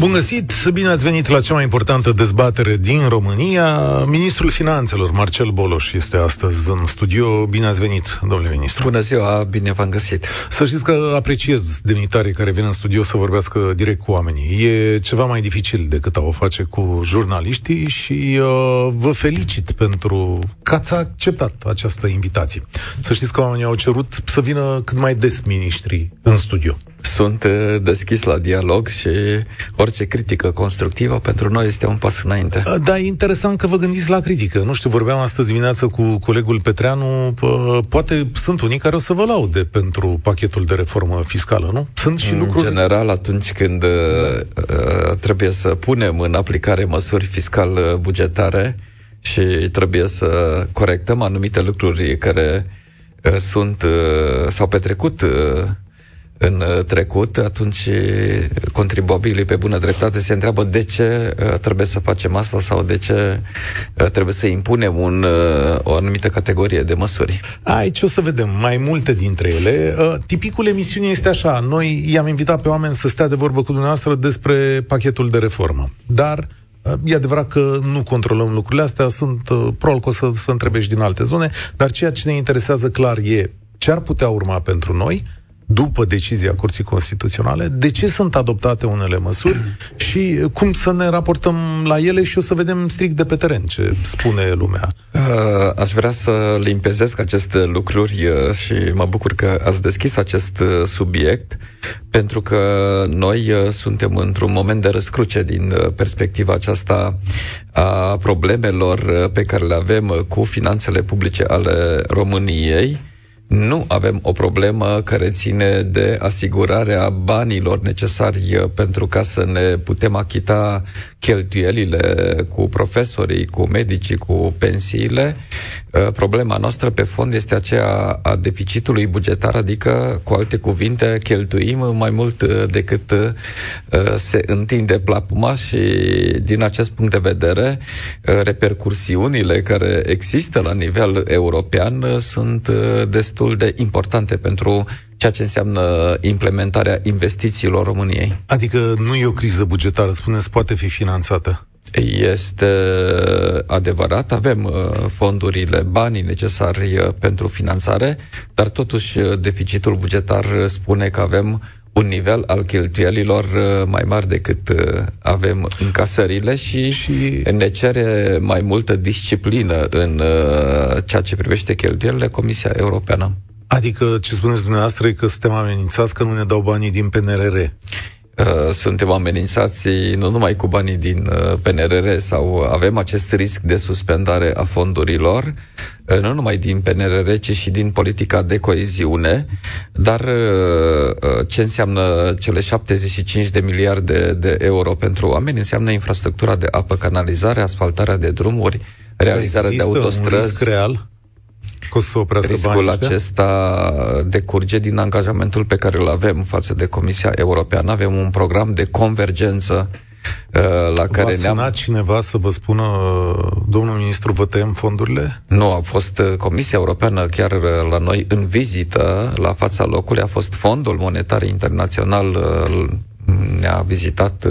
Bun găsit, bine ați venit la cea mai importantă dezbatere din România. Ministrul Finanțelor, Marcel Boloș, este astăzi în studio. Bine ați venit, domnule ministru. Bună ziua, bine v-am găsit. Să știți că apreciez demnitarii care vin în studio să vorbească direct cu oamenii. E ceva mai dificil decât a o face cu jurnaliștii și uh, vă felicit pentru că ați acceptat această invitație. Să știți că oamenii au cerut să vină cât mai des miniștrii în studio. Sunt uh, deschis la dialog și orice critică constructivă pentru noi este un pas înainte. Uh, da, e interesant că vă gândiți la critică. Nu știu, vorbeam astăzi dimineață cu colegul Petreanu, poate sunt unii care o să vă laude pentru pachetul de reformă fiscală, nu? Sunt și în lucruri... În general, atunci când da. trebuie să punem în aplicare măsuri fiscal-bugetare și trebuie să corectăm anumite lucruri care sunt, s-au petrecut în uh, trecut, atunci contribuabilii pe bună dreptate se întreabă de ce uh, trebuie să facem asta sau de ce uh, trebuie să impunem un, o anumită categorie de măsuri. Aici o să vedem mai multe dintre ele. Tipicul emisiunii este așa, noi i-am invitat pe oameni să stea de vorbă cu dumneavoastră despre pachetul de reformă, dar E adevărat că nu controlăm lucrurile astea, sunt probabil că o să, să întrebe și din alte zone, dar ceea ce ne interesează clar e ce ar putea urma pentru noi, după decizia Curții Constituționale, de ce sunt adoptate unele măsuri și cum să ne raportăm la ele și o să vedem strict de pe teren ce spune lumea. Uh, aș vrea să limpezesc aceste lucruri uh, și mă bucur că ați deschis acest uh, subiect, pentru că noi suntem într-un moment de răscruce din perspectiva aceasta a problemelor pe care le avem cu finanțele publice ale României nu avem o problemă care ține de asigurarea banilor necesari uh, pentru ca să ne putem achita cheltuielile cu profesorii, cu medicii, cu pensiile. Uh, problema noastră pe fond este aceea a deficitului bugetar, adică, cu alte cuvinte, cheltuim mai mult uh, decât se întinde plapuma și din acest punct de vedere repercursiunile care există la nivel european sunt destul destul de importante pentru ceea ce înseamnă implementarea investițiilor României. Adică nu e o criză bugetară, spuneți, poate fi finanțată? Este adevărat, avem uh, fondurile, banii necesari uh, pentru finanțare, dar totuși uh, deficitul bugetar spune că avem un nivel al cheltuielilor mai mari decât avem încasările și, și ne cere mai multă disciplină în ceea ce privește cheltuielile Comisia Europeană. Adică ce spuneți dumneavoastră e că suntem amenințați că nu ne dau banii din PNRR. Uh, suntem amenințați nu numai cu banii din uh, PNRR sau avem acest risc de suspendare a fondurilor, uh, nu numai din PNRR, ci și din politica de coeziune, dar ce înseamnă cele 75 de miliarde de euro pentru oameni? Înseamnă infrastructura de apă, canalizare, asfaltarea de drumuri, realizarea Există de autostrăzi. Un risc real? Că o să oprească Riscul acesta decurge din angajamentul pe care îl avem față de Comisia Europeană. Avem un program de convergență uh, la care ne-am... sunat cineva să vă spună, domnul ministru, vă tăiem fondurile? Nu, a fost uh, Comisia Europeană chiar uh, la noi în vizită, la fața locului, a fost Fondul Monetar Internațional, ne-a vizitat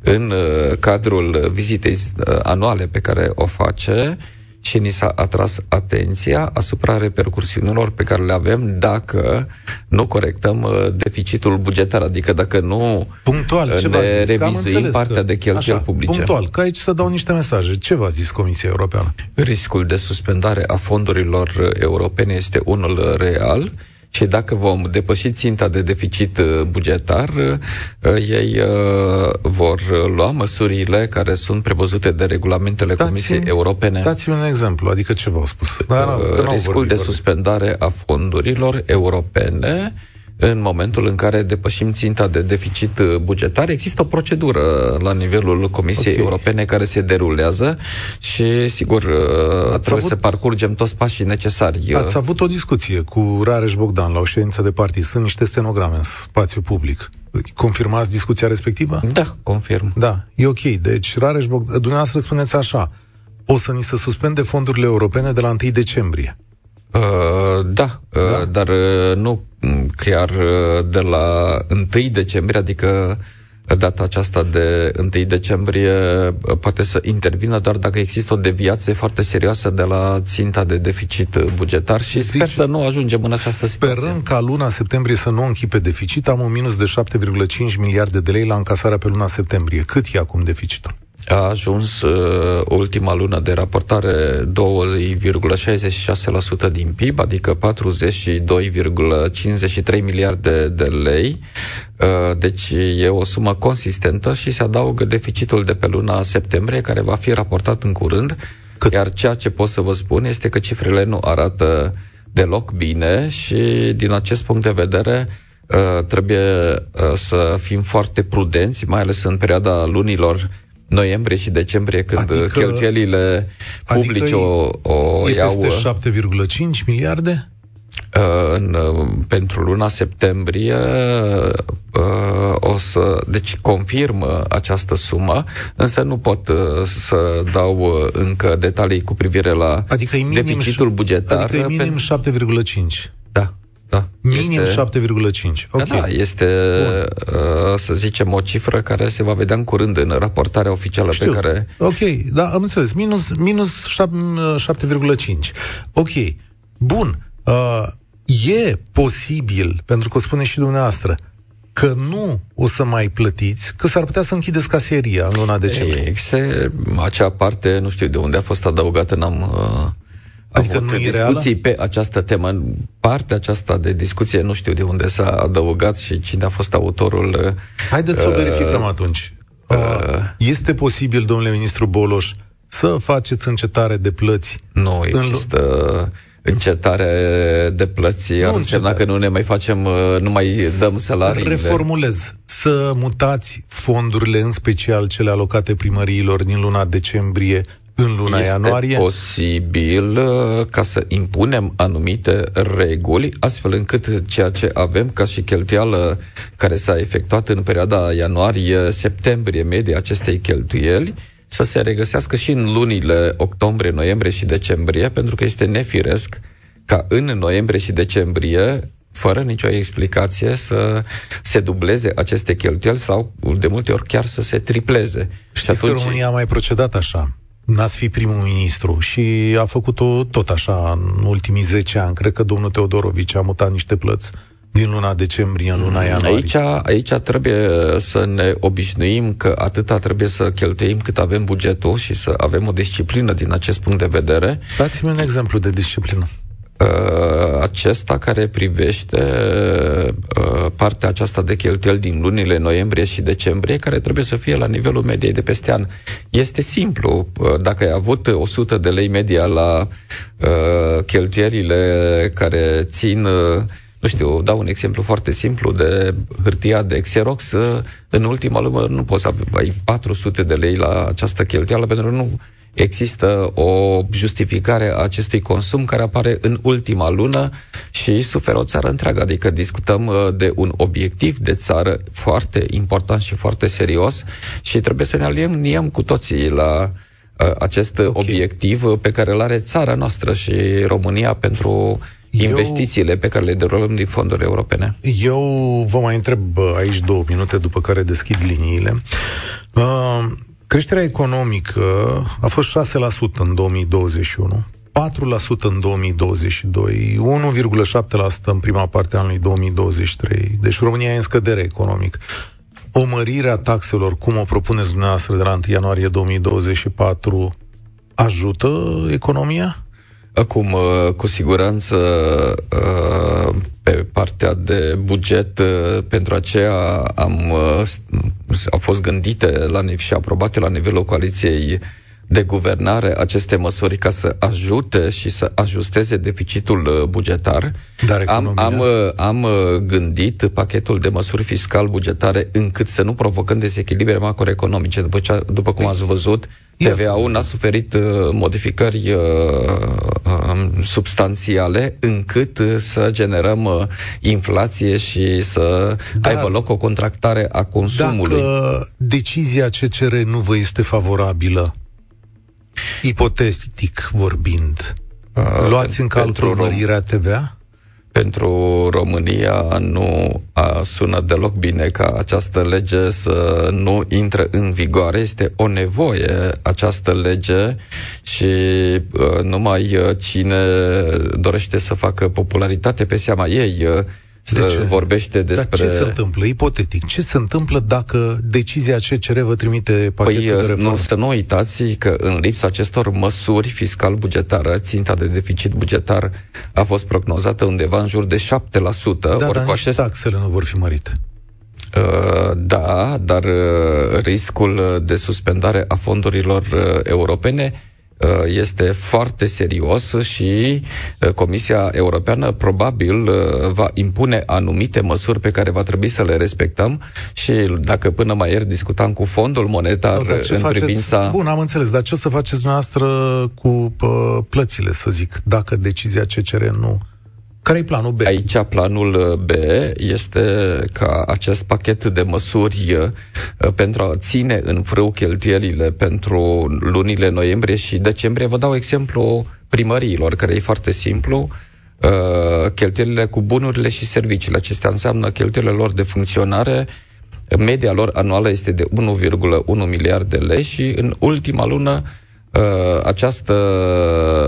în cadrul vizitei anuale pe care o face și ni s-a atras atenția asupra repercursiunilor pe care le avem dacă nu corectăm uh, deficitul bugetar, adică dacă nu punctual, ce ne revizuim partea că, de cheltuieli așa, publice. Punctual, că aici să dau niște mesaje. Ce v-a zis Comisia Europeană? Riscul de suspendare a fondurilor europene este unul real și dacă vom depăși ținta de deficit uh, bugetar, uh, ei uh, vor lua măsurile care sunt prevăzute de regulamentele dați Comisiei Europene. Dați-mi un exemplu, adică ce v-au spus? Dar, Riscul de suspendare a fondurilor europene în momentul în care depășim ținta de deficit bugetar. Există o procedură la nivelul Comisiei okay. Europene care se derulează și, sigur, Ați trebuie avut... să parcurgem toți pașii necesari. Ați avut o discuție cu Rareș Bogdan la o ședință de partid. Sunt niște stenograme în spațiu public. Confirmați discuția respectivă? Da, confirm. Da, e ok. Deci, Rareș Bogdan, dumneavoastră spuneți așa, o să ni se suspende fondurile europene de la 1 decembrie. Uh, da, uh, da, dar uh, nu chiar uh, de la 1 decembrie, adică data aceasta de 1 decembrie uh, poate să intervină doar dacă există o deviație foarte serioasă de la ținta de deficit bugetar și Zici, sper să nu ajungem în această situație. Sperăm ca luna septembrie să nu închipe deficit. Am un minus de 7,5 miliarde de lei la încasarea pe luna septembrie. Cât e acum deficitul? A ajuns uh, ultima lună de raportare 2,66% din PIB, adică 42,53 miliarde de lei. Uh, deci e o sumă consistentă și se adaugă deficitul de pe luna septembrie, care va fi raportat în curând. Cât? Iar ceea ce pot să vă spun este că cifrele nu arată deloc bine și din acest punct de vedere uh, trebuie uh, să fim foarte prudenți, mai ales în perioada lunilor noiembrie și decembrie, când adică, cheltuielile publice adică o, o e iau... Peste 7,5 miliarde? Uh, în, uh, pentru luna septembrie uh, o să, deci confirm această sumă, însă nu pot să dau încă detalii cu privire la adică deficitul bugetar. Adică e minim pen... 7,5. Da. Da, Minim este... 7,5. Okay. Da, da, este, uh, să zicem, o cifră care se va vedea în curând în raportarea oficială Știu. pe care... Ok, da, am înțeles. Minus, minus 7,5. Ok, bun. Uh, e posibil, pentru că o spune și dumneavoastră, că nu o să mai plătiți, că s-ar putea să închideți caseria în luna decembrie. Se, acea parte, nu știu de unde a fost adăugată, n-am... Uh, Adică avut nu discuții pe această temă. Partea aceasta de discuție nu știu de unde s-a adăugat și cine a fost autorul. Uh, Haideți să o verificăm atunci. Uh, este posibil, domnule ministru Boloș, să faceți încetare de plăți? Nu există încetare de plăți. Nu ar însemna că nu ne mai facem, uh, nu mai dăm salarii. Reformulez. Să mutați fondurile, în special cele alocate primăriilor din luna decembrie, în luna este ianuarie? posibil uh, ca să impunem anumite reguli, astfel încât ceea ce avem ca și cheltuială care s-a efectuat în perioada ianuarie-septembrie, media acestei cheltuieli, să se regăsească și în lunile octombrie, noiembrie și decembrie, pentru că este nefiresc ca în noiembrie și decembrie fără nicio explicație să se dubleze aceste cheltuieli sau de multe ori chiar să se tripleze. Știți și atunci... că România a mai procedat așa n-ați fi primul ministru și a făcut-o tot așa în ultimii 10 ani. Cred că domnul Teodorovici a mutat niște plăți din luna decembrie în luna ianuarie. Aici, aici trebuie să ne obișnuim că atâta trebuie să cheltuim cât avem bugetul și să avem o disciplină din acest punct de vedere. Dați-mi un exemplu de disciplină. Uh, acesta care privește uh, partea aceasta de cheltuieli din lunile noiembrie și decembrie, care trebuie să fie la nivelul mediei de peste an. Este simplu. Uh, dacă ai avut 100 de lei media la cheltuielile care țin nu știu, dau un exemplu foarte simplu de hârtia de Xerox, în ultima lună nu poți să ai 400 de lei la această cheltuială pentru că nu există o justificare a acestui consum care apare în ultima lună și suferă o țară întreagă. Adică discutăm uh, de un obiectiv de țară foarte important și foarte serios și trebuie să ne aliniem cu toții la uh, acest okay. obiectiv pe care îl are țara noastră și România pentru investițiile pe care le derulăm din fonduri europene. Eu vă mai întreb uh, aici două minute, după care deschid liniile. Uh, Creșterea economică a fost 6% în 2021, 4% în 2022, 1,7% în prima parte a anului 2023. Deci România e în scădere economic. O mărire a taxelor, cum o propuneți dumneavoastră de la 1 ianuarie 2024, ajută economia? Acum, uh, cu siguranță, uh, pe partea de buget, uh, pentru aceea am, au fost gândite la, și aprobate la nivelul coaliției de guvernare aceste măsuri ca să ajute și să ajusteze deficitul uh, bugetar. Dar am, am, uh, am uh, gândit pachetul de măsuri fiscal-bugetare încât să nu provocăm dezechilibre macroeconomice. După, ce, după cum ați văzut, TVA-ul n-a suferit uh, modificări uh, uh, substanțiale încât uh, să generăm uh, inflație și să Dar aibă loc o contractare a consumului. Dacă decizia CCR nu vă este favorabilă, ipotetic vorbind, uh, luați în calcul mărirea TVA? pentru România nu a sună deloc bine ca această lege să nu intre în vigoare. Este o nevoie această lege și uh, numai uh, cine dorește să facă popularitate pe seama ei uh, de ce? vorbește despre... Dar ce se întâmplă, ipotetic, ce se întâmplă dacă decizia CCR vă trimite pachetul păi, de reformă? Nu, să nu uitați că în lipsa acestor măsuri fiscal-bugetară, ținta de deficit bugetar a fost prognozată undeva în jur de 7%. Da, ori dar cu acest... taxele nu vor fi mărite. Uh, da, dar uh, riscul de suspendare a fondurilor uh, europene Uh, este foarte serios și uh, Comisia Europeană probabil uh, va impune anumite măsuri pe care va trebui să le respectăm și dacă până mai ieri discutam cu fondul monetar în faceți? privința... Bun, am înțeles, dar ce o să faceți noastră cu plățile, să zic, dacă decizia CCR nu care e planul B? Aici planul uh, B este ca acest pachet de măsuri uh, pentru a ține în frâu cheltuielile pentru lunile noiembrie și decembrie. Vă dau exemplu primăriilor, care e foarte simplu. Uh, cheltuielile cu bunurile și serviciile. Acestea înseamnă cheltuielile lor de funcționare. Media lor anuală este de 1,1 miliarde de lei și în ultima lună Uh, această,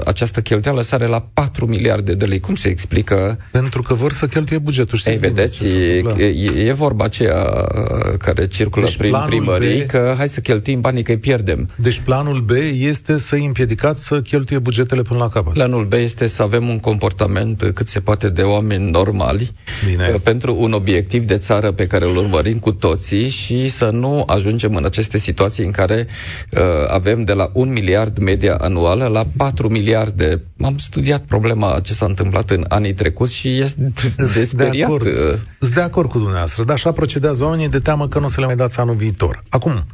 această cheltuială sare la 4 miliarde de lei. Cum se explică? Pentru că vor să cheltuie bugetul. Știți Ei, vedeți, e, e, e vorba aceea uh, care circulă deci prin primării, B, că hai să cheltuim banii că îi pierdem. Deci planul B este să îi împiedicați să cheltuie bugetele până la capăt. Planul B este să avem un comportament cât se poate de oameni normali Bine. Uh, pentru un obiectiv de țară pe care îl urmărim cu toții și să nu ajungem în aceste situații în care uh, avem de la un miliard miliard media anuală la 4 miliarde. Am studiat problema ce s-a întâmplat în anii trecuți și este desperiat. De acord, sunt de acord cu dumneavoastră, dar așa procedează oamenii de teamă că nu o să le mai dați anul viitor. Acum,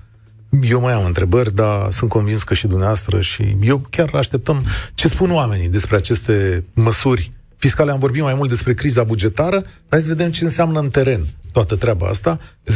eu mai am întrebări, dar sunt convins că și dumneavoastră și eu chiar așteptăm ce spun oamenii despre aceste măsuri fiscale. Am vorbit mai mult despre criza bugetară, dar să vedem ce înseamnă în teren toată treaba asta. 0372069599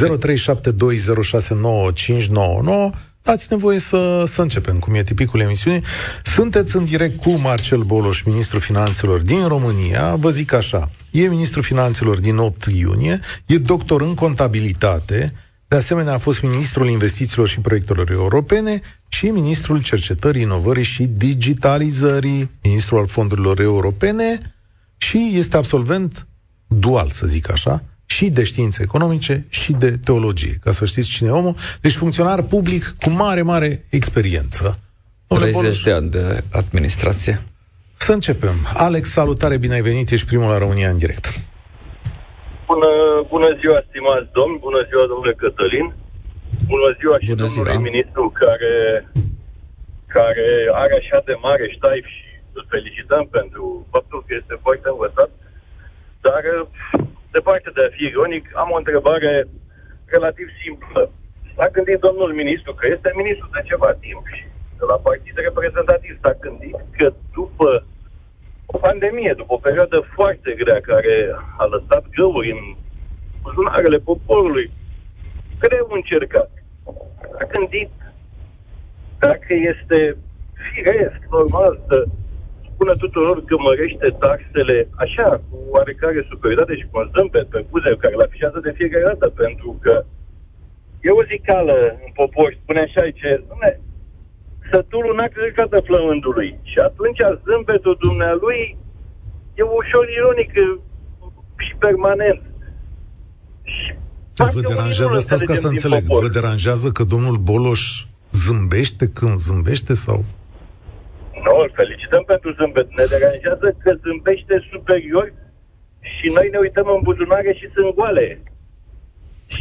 dați nevoie să, să începem, cum e tipicul emisiunii. Sunteți în direct cu Marcel Boloș, ministrul finanțelor din România. Vă zic așa, e ministrul finanțelor din 8 iunie, e doctor în contabilitate, de asemenea a fost ministrul investițiilor și proiectelor europene și ministrul cercetării, inovării și digitalizării, ministrul al fondurilor europene și este absolvent dual, să zic așa, și de științe economice și de teologie, ca să știți cine e omul. Deci funcționar public cu mare, mare experiență. 30 de ani de administrație. Să începem. Alex, salutare, bine ai venit, ești primul la România în direct. Bună, bună ziua, stimați domni, bună ziua, domnule Cătălin. Bună ziua și bună domnului ziua. ministru care, care are așa de mare ștaif și îl felicităm pentru faptul că este foarte învățat. Dar departe de a fi ironic, am o întrebare relativ simplă. S-a gândit domnul ministru, că este ministru de ceva timp și de la partid reprezentativ, s-a gândit că după o pandemie, după o perioadă foarte grea care a lăsat găuri în buzunarele poporului, greu încercat. A gândit dacă este firesc, normal, să spună tuturor că mărește taxele așa, cu oarecare superioritate și cu un zâmbet pe buze care îl afișează de fiecare dată, pentru că e o zicală în popor, spune așa, ce, domne, sătulul n-a crezut flămândului. Și atunci zâmbetul dumnealui e ușor ironic și permanent. Și Vă deranjează, stați ca să înțeleg, vă deranjează că domnul Boloș zâmbește când zâmbește sau? Nu, îl felicităm pentru zâmbet. Ne deranjează că zâmbește superior și noi ne uităm în buzunare și sunt goale.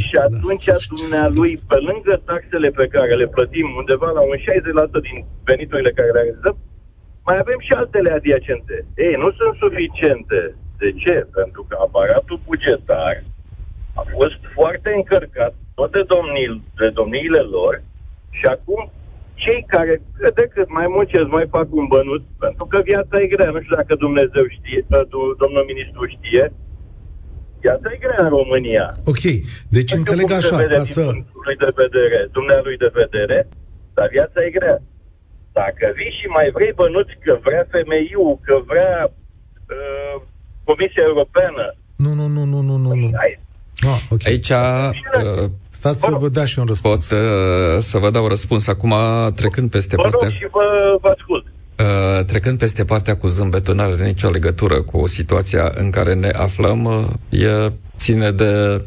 Și atunci da. dumnealui, pe lângă taxele pe care le plătim undeva la un 60% din veniturile care le realizăm, mai avem și altele adiacente. Ei, nu sunt suficiente. De ce? Pentru că aparatul bugetar a fost foarte încărcat, toate domnii, de domniile lor, și acum cei care de cât mai muncesc mai fac un bănut, pentru că viața e grea. Nu știu dacă Dumnezeu știe, domnul ministru știe, viața e grea în România. Ok, deci Dacă înțeleg așa, de ca să... de vedere, dumnealui de vedere, dar viața e grea. Dacă vii și mai vrei bănuți că vrea femeiul, că vrea uh, Comisia Europeană... Nu, nu, nu, nu, nu, nu. nu. Ai... Ah, okay. Aici... Uh, Stați să vă dea și un răspuns. Pot uh, să vă dau răspuns acum, trecând peste vă partea... și vă, vă ascult. Uh, trecând peste partea cu zâmbetul, nu are nicio legătură cu situația în care ne aflăm. Uh, e ține de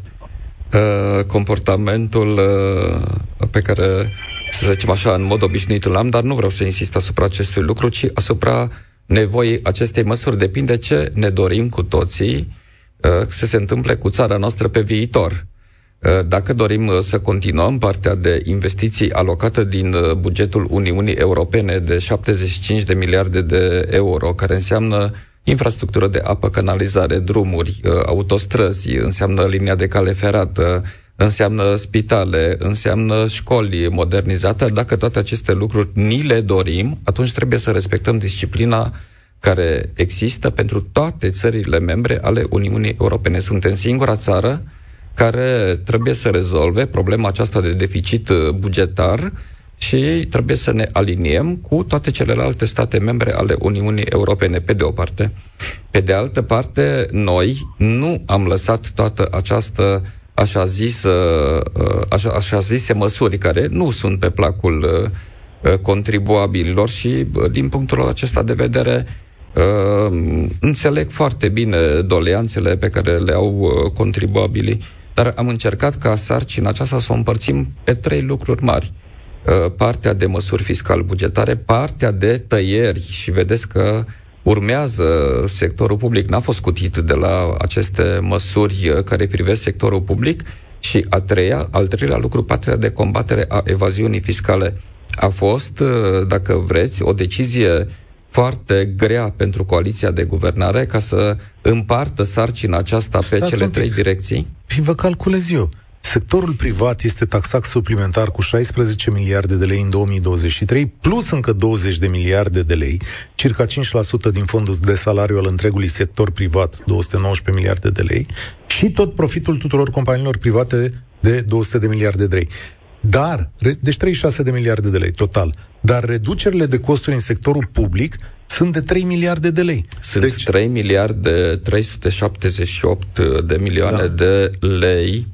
uh, comportamentul uh, pe care, să zicem așa, în mod obișnuit îl am, dar nu vreau să insist asupra acestui lucru, ci asupra nevoii acestei măsuri. Depinde ce ne dorim cu toții uh, să se întâmple cu țara noastră pe viitor. Uh, dacă dorim uh, să continuăm partea de investiții alocată din uh, bugetul Uniunii Europene de 75 de miliarde de euro, care înseamnă infrastructură de apă, canalizare, drumuri, autostrăzi, înseamnă linia de cale ferată, înseamnă spitale, înseamnă școli modernizate, dacă toate aceste lucruri ni le dorim, atunci trebuie să respectăm disciplina care există pentru toate țările membre ale Uniunii Europene. Suntem singura țară care trebuie să rezolve problema aceasta de deficit uh, bugetar și trebuie să ne aliniem cu toate celelalte state membre ale Uniunii Europene, pe de o parte. Pe de altă parte, noi nu am lăsat toată această așa zis, uh, așa, așa zise măsuri care nu sunt pe placul uh, contribuabililor și din punctul acesta de vedere înțeleg foarte bine doleanțele pe care le au contribuabilii dar am încercat ca sarcina aceasta să o împărțim pe trei lucruri mari. Uh, partea de măsuri fiscal-bugetare, partea de tăieri. Și vedeți că urmează sectorul public, n-a fost cutit de la aceste măsuri uh, care privesc sectorul public. Și a treia, al treilea lucru, partea de combatere a evaziunii fiscale. A fost, uh, dacă vreți, o decizie foarte grea pentru coaliția de guvernare ca să împartă sarcina aceasta pe Stați cele trei direcții? Și vă calculez eu. Sectorul privat este taxat suplimentar cu 16 miliarde de lei în 2023, plus încă 20 de miliarde de lei, circa 5% din fondul de salariu al întregului sector privat, 219 miliarde de lei, și tot profitul tuturor companiilor private de 200 de miliarde de lei. Dar, deci 36 de miliarde de lei total. Dar reducerile de costuri în sectorul public sunt de 3 miliarde de lei. Sunt deci... 3 miliarde 378 de milioane da. de lei,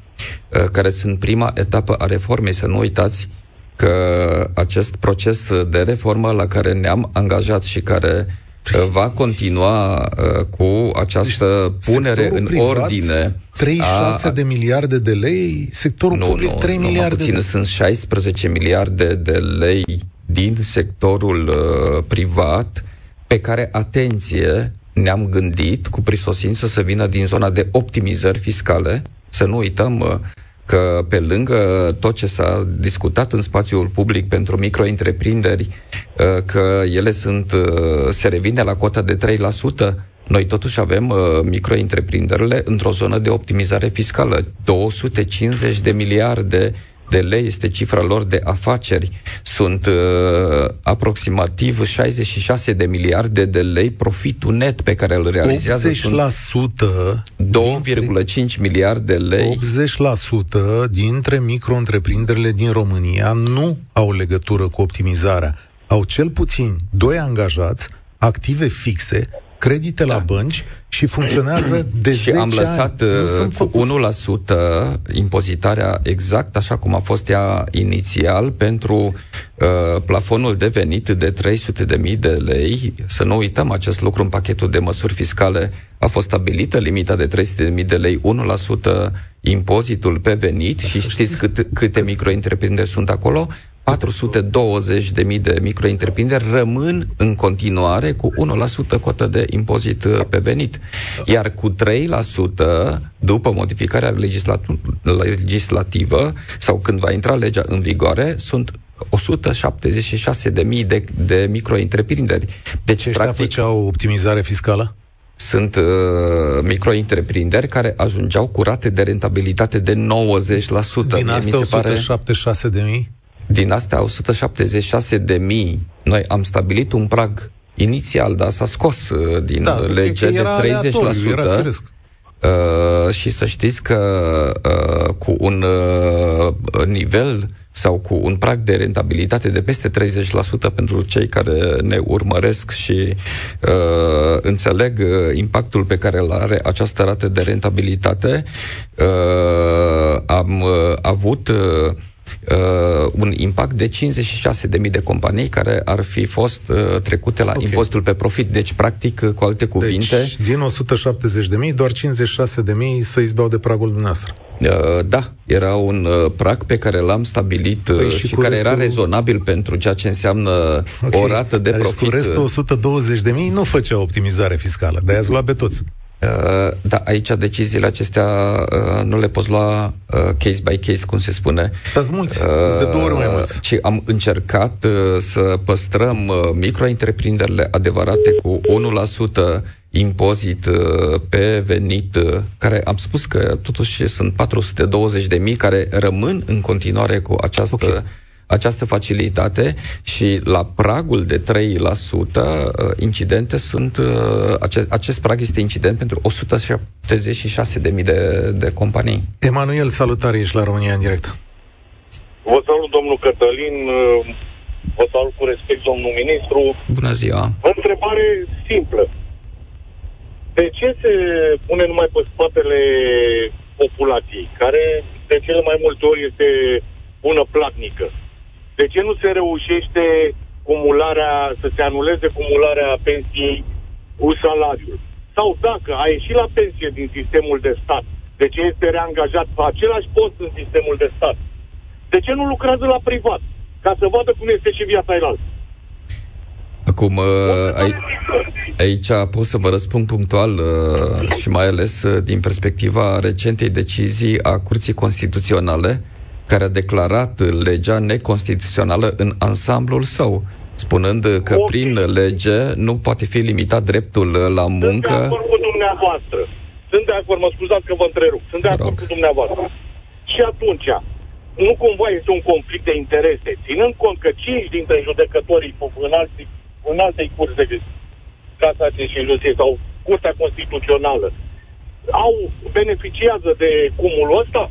uh, care sunt prima etapă a reformei. Să nu uitați că acest proces de reformă la care ne-am angajat și care uh, va continua uh, cu această deci, punere în privat, ordine 36 a... de miliarde de lei, sectorul nu, public nu, 3 nu, miliarde. puțin, de... sunt 16 miliarde de lei din sectorul uh, privat pe care, atenție, ne-am gândit cu prisosință să vină din zona de optimizări fiscale. Să nu uităm uh, că pe lângă tot ce s-a discutat în spațiul public pentru micro-întreprinderi, uh, că ele sunt, uh, se revine la cota de 3%, noi totuși avem uh, micro-întreprinderile într-o zonă de optimizare fiscală. 250 de miliarde de lei este cifra lor de afaceri. Sunt uh, aproximativ 66 de miliarde de lei profitul net pe care îl realizează. 80% 2,5 miliarde de lei. 80% dintre micro-întreprinderile din România nu au legătură cu optimizarea. Au cel puțin doi angajați, active fixe, credite da. la bănci și funcționează de Și am lăsat ani. Uh, cu 1% impozitarea exact așa cum a fost ea inițial pentru uh, plafonul de venit de 300 de mii de lei. Să nu uităm acest lucru în pachetul de măsuri fiscale a fost stabilită limita de 300 de mii de lei, 1% impozitul pe venit și știți cât, câte micro sunt acolo? 420.000 de micro-întreprinderi rămân în continuare cu 1% cotă de impozit uh, pe venit. Iar cu 3%, după modificarea legislativă sau când va intra legea în vigoare, sunt 176.000 de, de micro-întreprinderi. Deci, Ăștia practic, făceau optimizare fiscală? sunt uh, micro-întreprinderi care ajungeau cu rate de rentabilitate de 90%. Din astea 176 de mii? Din astea 176 de mii, noi am stabilit un prag inițial, dar s-a scos uh, din da, lege de 30%. Era uh, și să știți că uh, cu un uh, nivel sau cu un prag de rentabilitate de peste 30% pentru cei care ne urmăresc și uh, înțeleg uh, impactul pe care îl are această rată de rentabilitate, uh, am uh, avut uh, uh, un impact de 56.000 de companii care ar fi fost uh, trecute la okay. impostul pe profit. Deci, practic, cu alte cuvinte... Deci, din 170.000, doar 56.000 să izbeau de pragul dumneavoastră. Uh, da, era un uh, prag pe care l-am stabilit uh, păi și, și care restul... era rezonabil pentru ceea ce înseamnă okay. o rată de Dar profit. cu restul 120.000 nu făcea optimizare fiscală, dar i-ați luat pe toți. Uh, da, aici deciziile acestea uh, nu le poți lua uh, case by case, cum se spune. Dați mulți, uh, de două ori mai mulți. Ci am încercat uh, să păstrăm uh, micro-întreprinderile adevărate cu 1% impozit uh, pe venit, uh, care am spus că totuși sunt 420 de mii care rămân în continuare cu această okay această facilitate și la pragul de 3% uh, incidente sunt, uh, acest, acest prag este incident pentru 176.000 de, de companii. Emanuel, salutare, ești la România în direct. Vă salut, domnul Cătălin, uh, vă salut cu respect, domnul ministru. Bună ziua! O întrebare simplă. De ce se pune numai pe spatele populației, care de cele mai multe ori este bună platnică? De ce nu se reușește cumularea, să se anuleze cumularea pensiei cu salariul? Sau dacă a ieșit la pensie din sistemul de stat, de ce este reangajat pe același post în sistemul de stat? De ce nu lucrează la privat? Ca să vadă cum este și viața elaltă. Acum, uh, aici pot să vă răspund punctual uh, și mai ales uh, din perspectiva recentei decizii a Curții Constituționale, care a declarat legea neconstituțională în ansamblul său, spunând că okay. prin lege nu poate fi limitat dreptul la muncă. Sunt de acord cu dumneavoastră. Sunt de acord, mă scuzați că vă întrerup. Sunt de acord cu dumneavoastră. Și atunci, nu cumva este un conflict de interese, ținând cont că cinci dintre judecătorii în, alții, în alte curse de casație și justiție sau Curtea Constituțională au beneficiază de cumulul ăsta?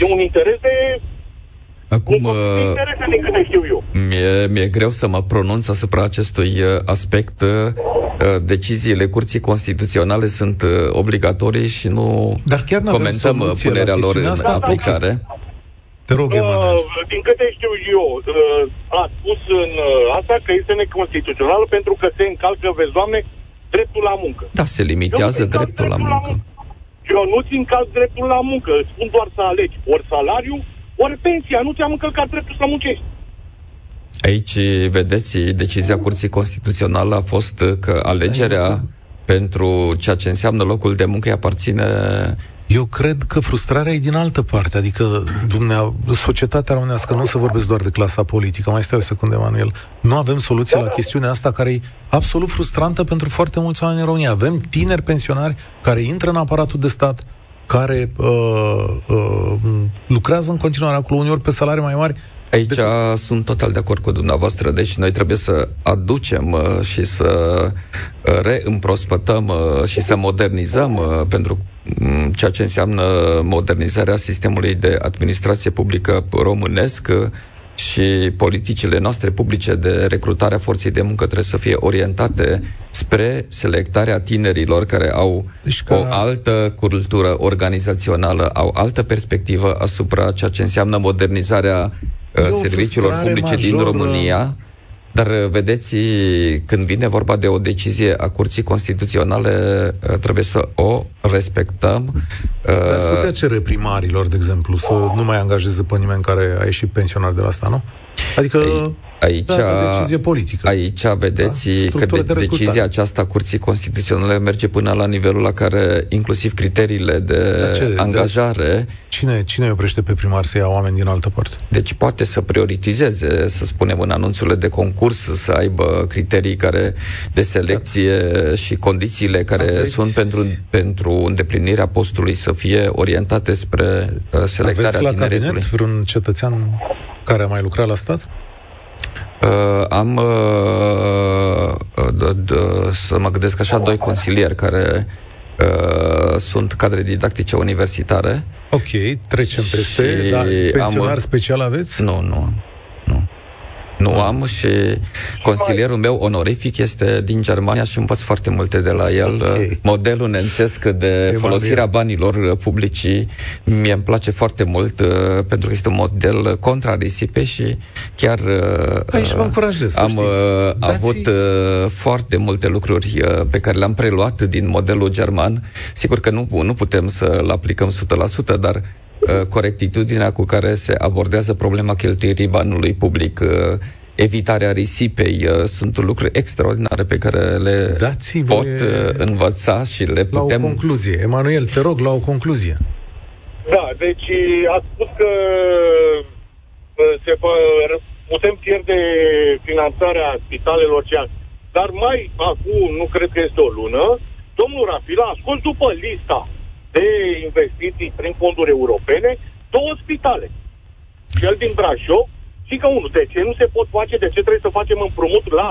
E un interes de Acum, uh, mi-e, mi-e greu să mă pronunț asupra acestui uh, aspect. Uh, deciziile Curții Constituționale sunt obligatorii și nu Dar chiar comentăm punerea lor în asta, aplicare. Te rog, Emanuel. Din câte știu eu, a spus în asta că este neconstituțională pentru că se încalcă, vezi, doamne, dreptul la muncă. Da, se limitează dreptul, dreptul la muncă. La muncă. Eu nu țin caz dreptul la muncă, spun doar să alegi ori salariu, ori pensia, nu ți-am încălcat dreptul să muncești. Aici, vedeți, decizia Curții Constituționale a fost că alegerea pentru ceea ce înseamnă locul de muncă îi aparține eu cred că frustrarea e din altă parte, adică dumnea, societatea românească, nu se vorbesc doar de clasa politică, mai stai o secundă, Emanuel, nu avem soluție la chestiunea asta care e absolut frustrantă pentru foarte mulți oameni în România. Avem tineri pensionari care intră în aparatul de stat, care uh, uh, lucrează în continuare acolo, uneori pe salarii mai mari, Aici de... sunt total de acord cu dumneavoastră, deci noi trebuie să aducem uh, și să uh, reîmprospătăm uh, și să modernizăm uh, pentru um, ceea ce înseamnă modernizarea sistemului de administrație publică românesc uh, și politicile noastre publice de recrutare a forței de muncă trebuie să fie orientate spre selectarea tinerilor care au deci ca... o altă cultură organizațională, au altă perspectivă asupra ceea ce înseamnă modernizarea serviciilor publice majoră. din România. Dar uh, vedeți, când vine vorba de o decizie a Curții Constituționale, uh, trebuie să o respectăm. Ați putea cere primarilor, de exemplu, să nu mai angajeze pe nimeni care a ieșit pensionar de la asta, nu? Adică Aici, da, decizie politică. Aici vedeți da? că de, de decizia aceasta Curții Constituționale merge până la nivelul la care inclusiv criteriile de da, ce, angajare... De, cine, cine oprește pe primar să ia oameni din altă parte? Deci poate să prioritizeze, să spunem, în anunțurile de concurs, să aibă criterii care de selecție da. și condițiile care Aveți... sunt pentru, pentru îndeplinirea postului să fie orientate spre uh, selectarea Aveți la tineretului. cabinet vreun cetățean care a mai lucrat la stat? Uh, am uh, uh, d- d- să mă gândesc așa doi consilieri care uh, sunt cadre didactice universitare. Ok, trecem peste, dar pensionar am, special aveți? Nu, nu. Nu am și consilierul meu onorific este din Germania și învăț foarte multe de la el. Okay. Modelul nențesc de folosirea banilor publici mie îmi place foarte mult uh, pentru că este un model contra risipe și chiar uh, Aici mă încurajez, am uh, avut uh, foarte multe lucruri uh, pe care le-am preluat din modelul german. Sigur că nu, nu putem să-l aplicăm 100%, dar Uh, corectitudinea cu care se abordează problema cheltuirii banului public, uh, evitarea risipei, uh, sunt lucruri extraordinare pe care le dați pot învăța și le putem... La o concluzie. Emanuel, te rog, la o concluzie. Da, deci a spus că se va, putem pierde finanțarea spitalelor ce Dar mai acum, nu cred că este o lună, domnul Rafila a scos după lista de investiții prin fonduri europene două spitale. Cel din Brașov și că unul. De ce nu se pot face? De ce trebuie să facem împrumut la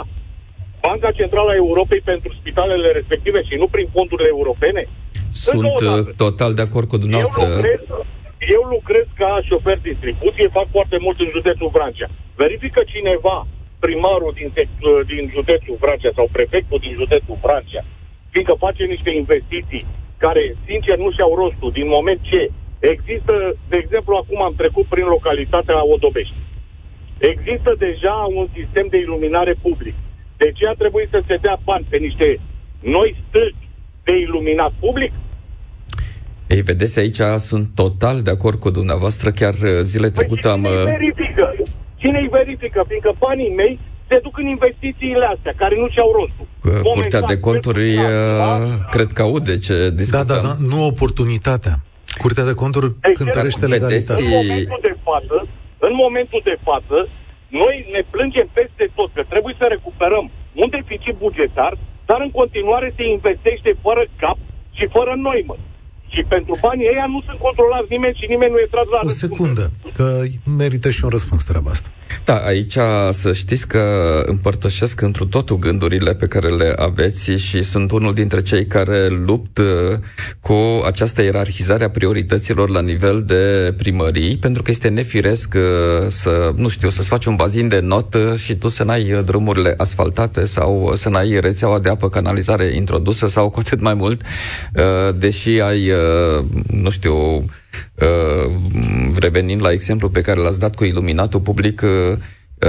Banca Centrală a Europei pentru spitalele respective și nu prin fondurile europene? Sunt uh, total de acord cu dumneavoastră. Eu lucrez, eu lucrez ca șofer distribuție, fac foarte mult în județul Vrancea. Verifică cineva primarul din, din județul Vrancea sau prefectul din județul Vrancea, fiindcă face niște investiții care, sincer, nu și-au rostul, din moment ce există, de exemplu, acum am trecut prin localitatea Odobești. Există deja un sistem de iluminare public. De ce a trebuit să se dea bani pe niște noi stâlpi de iluminat public? Ei, vedeți, aici sunt total de acord cu dumneavoastră. Chiar uh, zile păi trecute am... Cine îi uh, verifică? Cine îi verifică? Fiindcă banii mei se duc în investițiile astea, care nu și-au rostul. Curtea de conturi, da, cred că aude ce discutăm. Da, da, da, nu oportunitatea. Curtea de conturi Ei, cântărește legalitatea. În momentul de față, în momentul de față, noi ne plângem peste tot că trebuie să recuperăm un deficit bugetar, dar în continuare se investește fără cap și fără noi, mă. Și pentru banii ăia nu sunt controlați nimeni și nimeni nu e tras la O secundă, că merită și un răspuns treaba asta. Da, aici să știți că împărtășesc întru totul gândurile pe care le aveți și sunt unul dintre cei care lupt uh, cu această ierarhizare a priorităților la nivel de primării, pentru că este nefiresc uh, să, nu știu, să-ți faci un bazin de notă și tu să n-ai drumurile asfaltate sau să n-ai rețeaua de apă canalizare introdusă sau cu atât mai mult, uh, deși ai Uh, nu știu, uh, revenind la exemplu pe care l-ați dat cu iluminatul public, uh, Uh,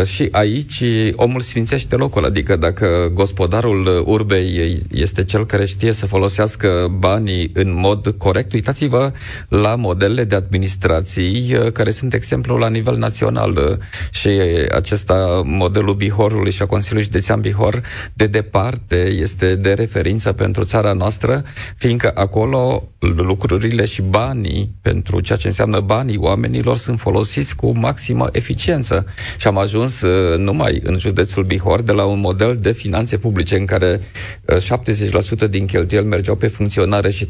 și aici omul sfințește locul, adică dacă gospodarul urbei este cel care știe să folosească banii în mod corect, uitați-vă la modelele de administrații uh, care sunt exemplu la nivel național uh, și acesta, modelul Bihorului și a Consiliului Județean Bihor, de departe este de referință pentru țara noastră, fiindcă acolo lucrurile și banii, pentru ceea ce înseamnă banii oamenilor, sunt folosiți cu maximă eficiență. Și am ajuns ajuns uh, numai în județul Bihor de la un model de finanțe publice în care 70% uh, din cheltuieli mergeau pe funcționare și 30%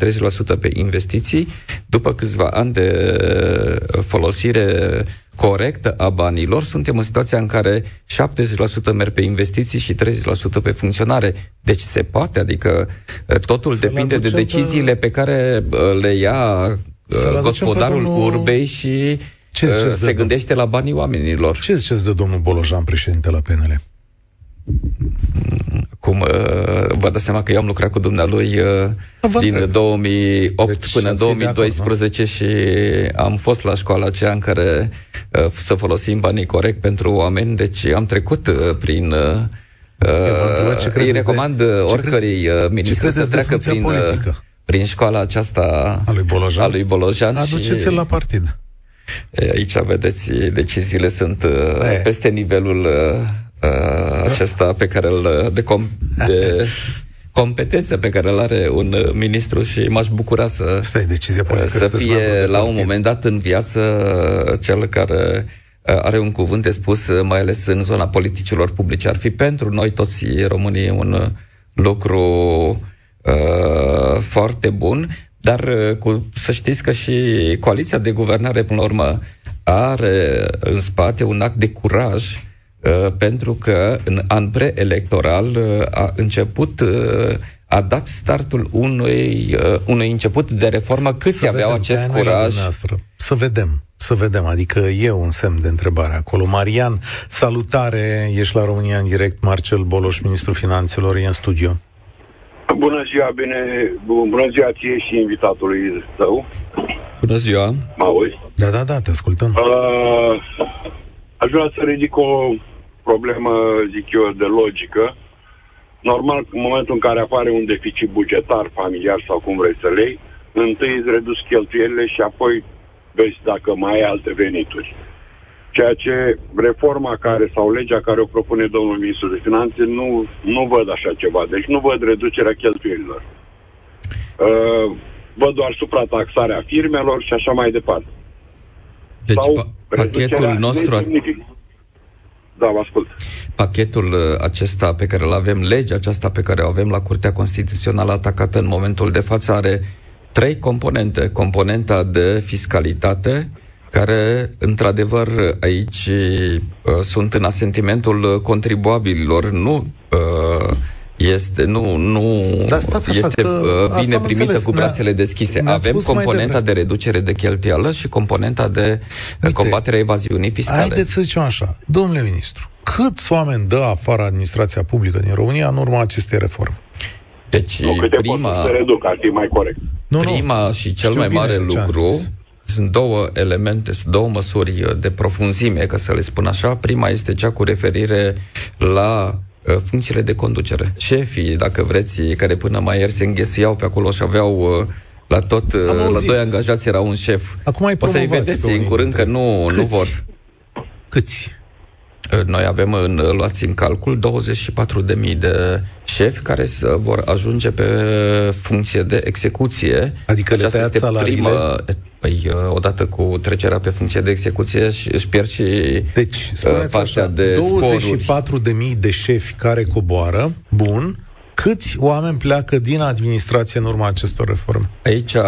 pe investiții. După câțiva ani de uh, folosire corectă a banilor, suntem în situația în care 70% merg pe investiții și 30% pe funcționare. Deci se poate, adică totul să depinde de deciziile pe care le ia gospodarul domnul... urbei și ce uh, se gândește la banii oamenilor. Ce ziceți de domnul Bolojan, președinte la PNL? Cum uh, vă dați seama că eu am lucrat cu dumnealui uh, din 2008 deci până în 2012 acord, și am fost la școala aceea în care uh, să folosim banii corect pentru oameni, deci am trecut uh, prin uh, Uh, îi recomand de, oricărui ministru să treacă prin, uh, prin școala aceasta a lui Bolojan, a lui Bolojan Aduceți-l și... la partid. Aici, vedeți, deciziile sunt e. peste nivelul acesta pe care îl de, com- de competență pe care îl are un ministru și m-aș bucura să, Stai, decizia să fie la un moment dat în viață cel care are un cuvânt de spus, mai ales în zona politicilor publice. Ar fi pentru noi toți românii un lucru uh, foarte bun, dar uh, cu, să știți că și coaliția de guvernare, până la urmă, are în spate un act de curaj uh, pentru că în an preelectoral uh, a început uh, a dat startul unui, uh, unui început de reformă. Câți să aveau vedem, acest curaj? Să vedem. Să vedem, adică e un semn de întrebare acolo. Marian, salutare, ești la România în direct, Marcel Boloș, ministrul finanțelor, e în studio. Bună ziua, bine, bună ziua ție și invitatului tău. Bună ziua. Mă auzi? Da, da, da, te ascultăm. Uh, aș vrea să ridic o problemă, zic eu, de logică. Normal, în momentul în care apare un deficit bugetar, familiar sau cum vrei să lei, întâi îți reduci cheltuielile și apoi vezi dacă mai ai alte venituri. Ceea ce reforma care sau legea care o propune domnul ministru de finanțe nu, nu văd așa ceva. Deci nu văd reducerea cheltuielilor. Uh, văd doar suprataxarea firmelor și așa mai departe. Deci sau pa- pachetul nostru... Da, vă ascult. Pachetul uh, acesta pe care îl avem, legea aceasta pe care o avem la Curtea Constituțională atacată în momentul de față are trei componente. Componenta de fiscalitate, care, într-adevăr, aici uh, sunt în asentimentul contribuabililor, nu uh, este, nu, nu da, așa, este uh, bine primită înțeles. cu brațele deschise. Avem componenta de reducere de cheltuială și componenta de Uite, combatere a evaziunii fiscale. Haideți să zicem așa, domnule ministru, câți oameni dă afară administrația publică din România în urma acestei reforme? Deci, nu, prima... se reduc, ar fi mai corect. Nu, prima nu. și cel Știu mai mare lucru sunt două elemente, sunt două măsuri de profunzime, ca să le spun așa. Prima este cea cu referire la uh, funcțiile de conducere. Șefii, dacă vreți, care până mai ieri se înghesuiau pe acolo și aveau uh, la tot, uh, la doi angajați era un șef. Acum o să-i vedeți în curând că nu, Câți? nu vor. Câți? Noi avem în, luați în calcul 24.000 de șefi care să vor ajunge pe funcție de execuție. Adică Aceasta este salariile? prima... Păi, uh, odată cu trecerea pe funcție de execuție își pierd și deci, uh, partea așa, de 24 de mii de șefi care coboară, bun, câți oameni pleacă din administrație în urma acestor reforme? Aici uh,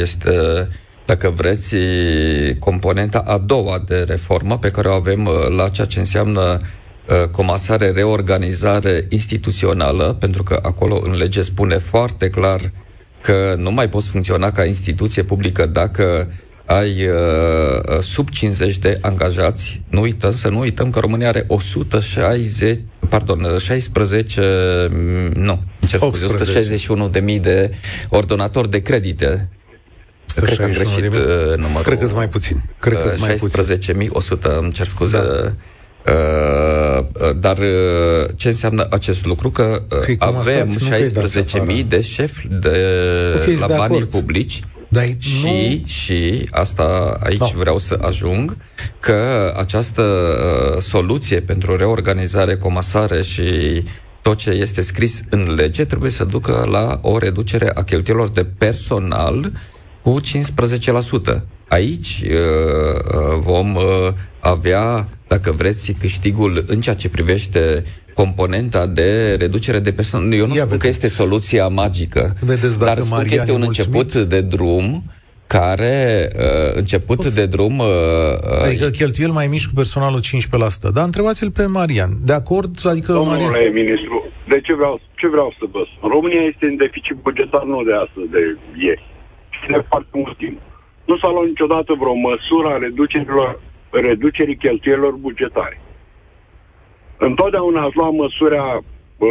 este dacă vreți, componenta a doua de reformă pe care o avem uh, la ceea ce înseamnă uh, comasare, reorganizare instituțională, pentru că acolo în lege spune foarte clar că nu mai poți funcționa ca instituție publică dacă ai uh, sub 50 de angajați. Nu uităm, să nu uităm că România are 160, pardon, 16, nu, ce scuze, 161 de mii de ordonatori de credite Cred că am greșit uh, numărul. Cred că mai puțin. Cred că mai 16.100, îmi cer scuze. Da. Uh, uh, dar uh, ce înseamnă acest lucru? Că uh, avem 16.000 de șefi de, okay, la de banii acord. publici dar și, nu... și asta aici no. vreau să ajung, că această uh, soluție pentru reorganizare, comasare și tot ce este scris în lege trebuie să ducă la o reducere a cheltuielor de personal cu 15%. Aici uh, uh, vom uh, avea, dacă vreți, câștigul în ceea ce privește componenta de reducere de personal. Eu nu Ia spun vedeți. că este soluția magică, vedeți dar spun Marian că este un început de drum care, uh, început Poți... de drum... Uh, adică cheltuieli mai mici cu personalul 15%. Dar întrebați-l pe Marian. De acord? Adică Domnule Marian... ministru, de ce vreau, ce vreau să vă spun? România este în deficit bugetar nu de astăzi, de ieri de foarte mult timp. Nu s-a luat niciodată vreo măsură a reducerilor, reducerii cheltuielilor bugetare. Întotdeauna ați luat măsura uh,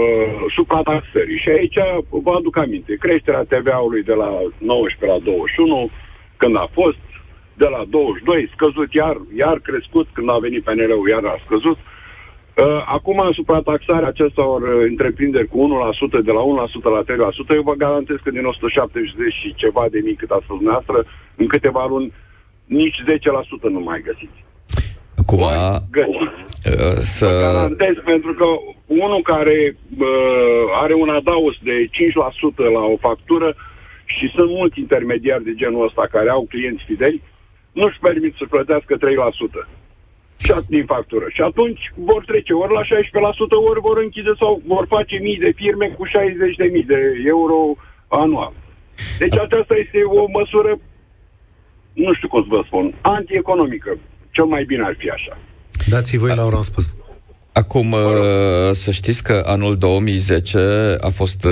suprataxării. Și aici vă aduc aminte, creșterea TVA-ului de la 19 la 21, când a fost, de la 22, scăzut iar, iar crescut, când a venit PNL-ul, iar a scăzut. Uh, Uh, acum, suprataxarea acestor uh, întreprinderi cu 1%, de la 1% la 3%, eu vă garantez că din 170 și ceva de mii cât a spus dumneavoastră, în câteva luni nici 10% nu mai găsiți. Acum, găsiți. Uh, să... Vă garantez, pentru că unul care uh, are un adaus de 5% la o factură și sunt mulți intermediari de genul ăsta care au clienți fideli, nu-și permit să plătească 3% din factură. Și atunci vor trece ori la 16%, ori vor închide sau vor face mii de firme cu 60.000 de euro anual. Deci aceasta este o măsură, nu știu cum să vă spun, antieconomică. Cel mai bine ar fi așa. Dați-i voi la un răspuns. Acum, uh, să știți că anul 2010 a fost uh,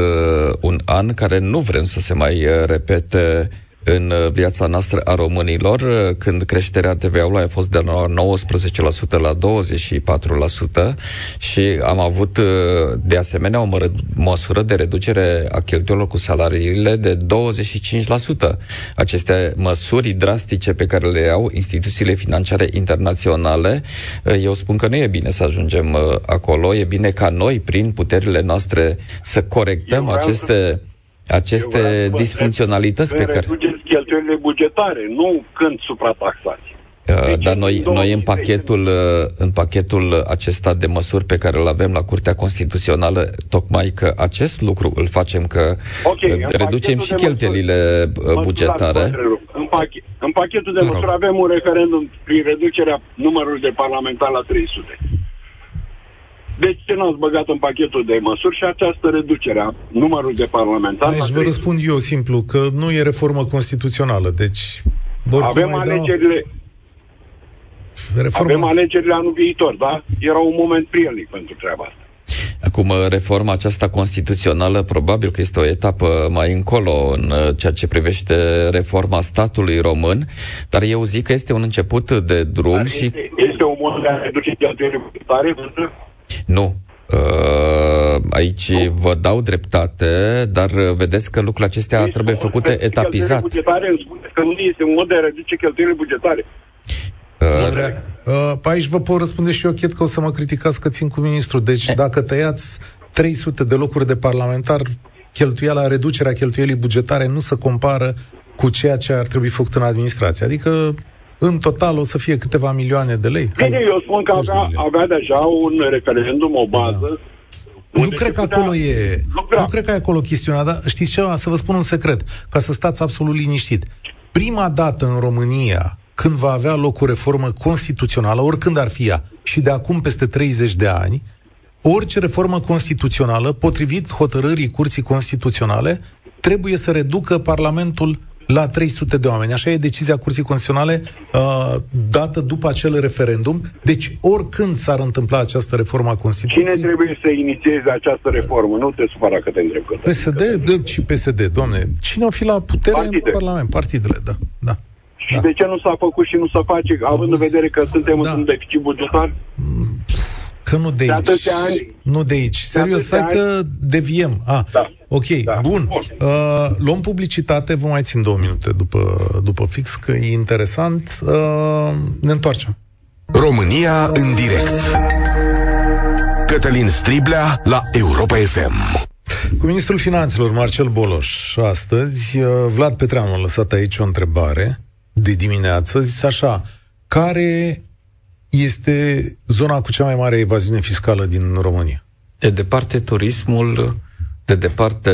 un an care nu vrem să se mai uh, repete în uh, viața noastră a românilor, uh, când creșterea TVA-ului a fost de la 19% la 24% și am avut uh, de asemenea o măsură de reducere a cheltuielor cu salariile de 25%. Aceste măsuri drastice pe care le au instituțiile financiare internaționale, eu spun că nu e bine să ajungem acolo, e bine ca noi, prin puterile noastre, să corectăm aceste aceste disfuncționalități pe care... reduceți cheltuielile bugetare, nu când suprataxați. Uh, deci, dar noi, noi în, pachetul, uh, în pachetul acesta de măsuri pe care îl avem la Curtea Constituțională, tocmai că acest lucru îl facem, că okay, uh, reducem și cheltuielile bugetare. În, pachet, în pachetul de măsuri avem un referendum prin reducerea numărului de parlamentari la 300. Deci ce n-ați băgat în pachetul de măsuri și această reducere a numărului de parlamentari? Aici vă răspund eu simplu, că nu e reformă constituțională, deci... Avem alegerile... Da... Reforma... Avem alegerile anul viitor, da? Era un moment prielnic pentru treaba asta. Acum, reforma aceasta constituțională probabil că este o etapă mai încolo în uh, ceea ce privește reforma statului român, dar eu zic că este un început de drum dar și... Este, este un mod de a reduce cheltuielile bugetare, nu. Uh, aici vă dau dreptate, dar vedeți că lucrurile acestea este trebuie făcute etapizat. Bugetare îmi spune că nu este un mod de a reduce cheltuielile bugetare. Uh, uh, aici vă pot răspunde și eu, cred că o să mă criticați că țin cu ministrul. Deci eh. dacă tăiați 300 de locuri de parlamentar, cheltuiala, reducerea cheltuielii bugetare nu se compară cu ceea ce ar trebui făcut în administrație. Adică în total o să fie câteva milioane de lei. Bine, eu spun că avea, de avea deja un referendum, o bază. Da. Nu cred că acolo e. Nu cred că e acolo chestiunea, dar știți ceva? Să vă spun un secret, ca să stați absolut liniștit. Prima dată în România, când va avea loc o reformă constituțională, oricând ar fi ea, și de acum peste 30 de ani, orice reformă constituțională, potrivit hotărârii Curții Constituționale, trebuie să reducă Parlamentul la 300 de oameni. Așa e decizia Curții Constituționale uh, dată după acel referendum. Deci, oricând s-ar întâmpla această reformă a Constituției... Cine trebuie să inițieze această reformă? Nu te supăra că te întreb. PSD? De, și PSD, doamne. Cine o fi la putere Partide. în Parlament? Partidele, da. da. Și da. de ce nu s-a făcut și nu s-a face, având în vedere că suntem da. într-un deficit bugetar? Că nu de, de aici. Ani, nu de aici. Serios, hai că deviem. Ah, da. Ok, da. bun. Uh, luăm publicitate, vă mai țin două minute după, după fix, că e interesant. Uh, ne întoarcem. România în direct. Cătălin Striblea la Europa FM. Cu ministrul finanțelor, Marcel Boloș, astăzi, uh, Vlad Petreanu a lăsat aici o întrebare de dimineață, zis așa, care este zona cu cea mai mare evaziune fiscală din România? De departe, turismul, de departe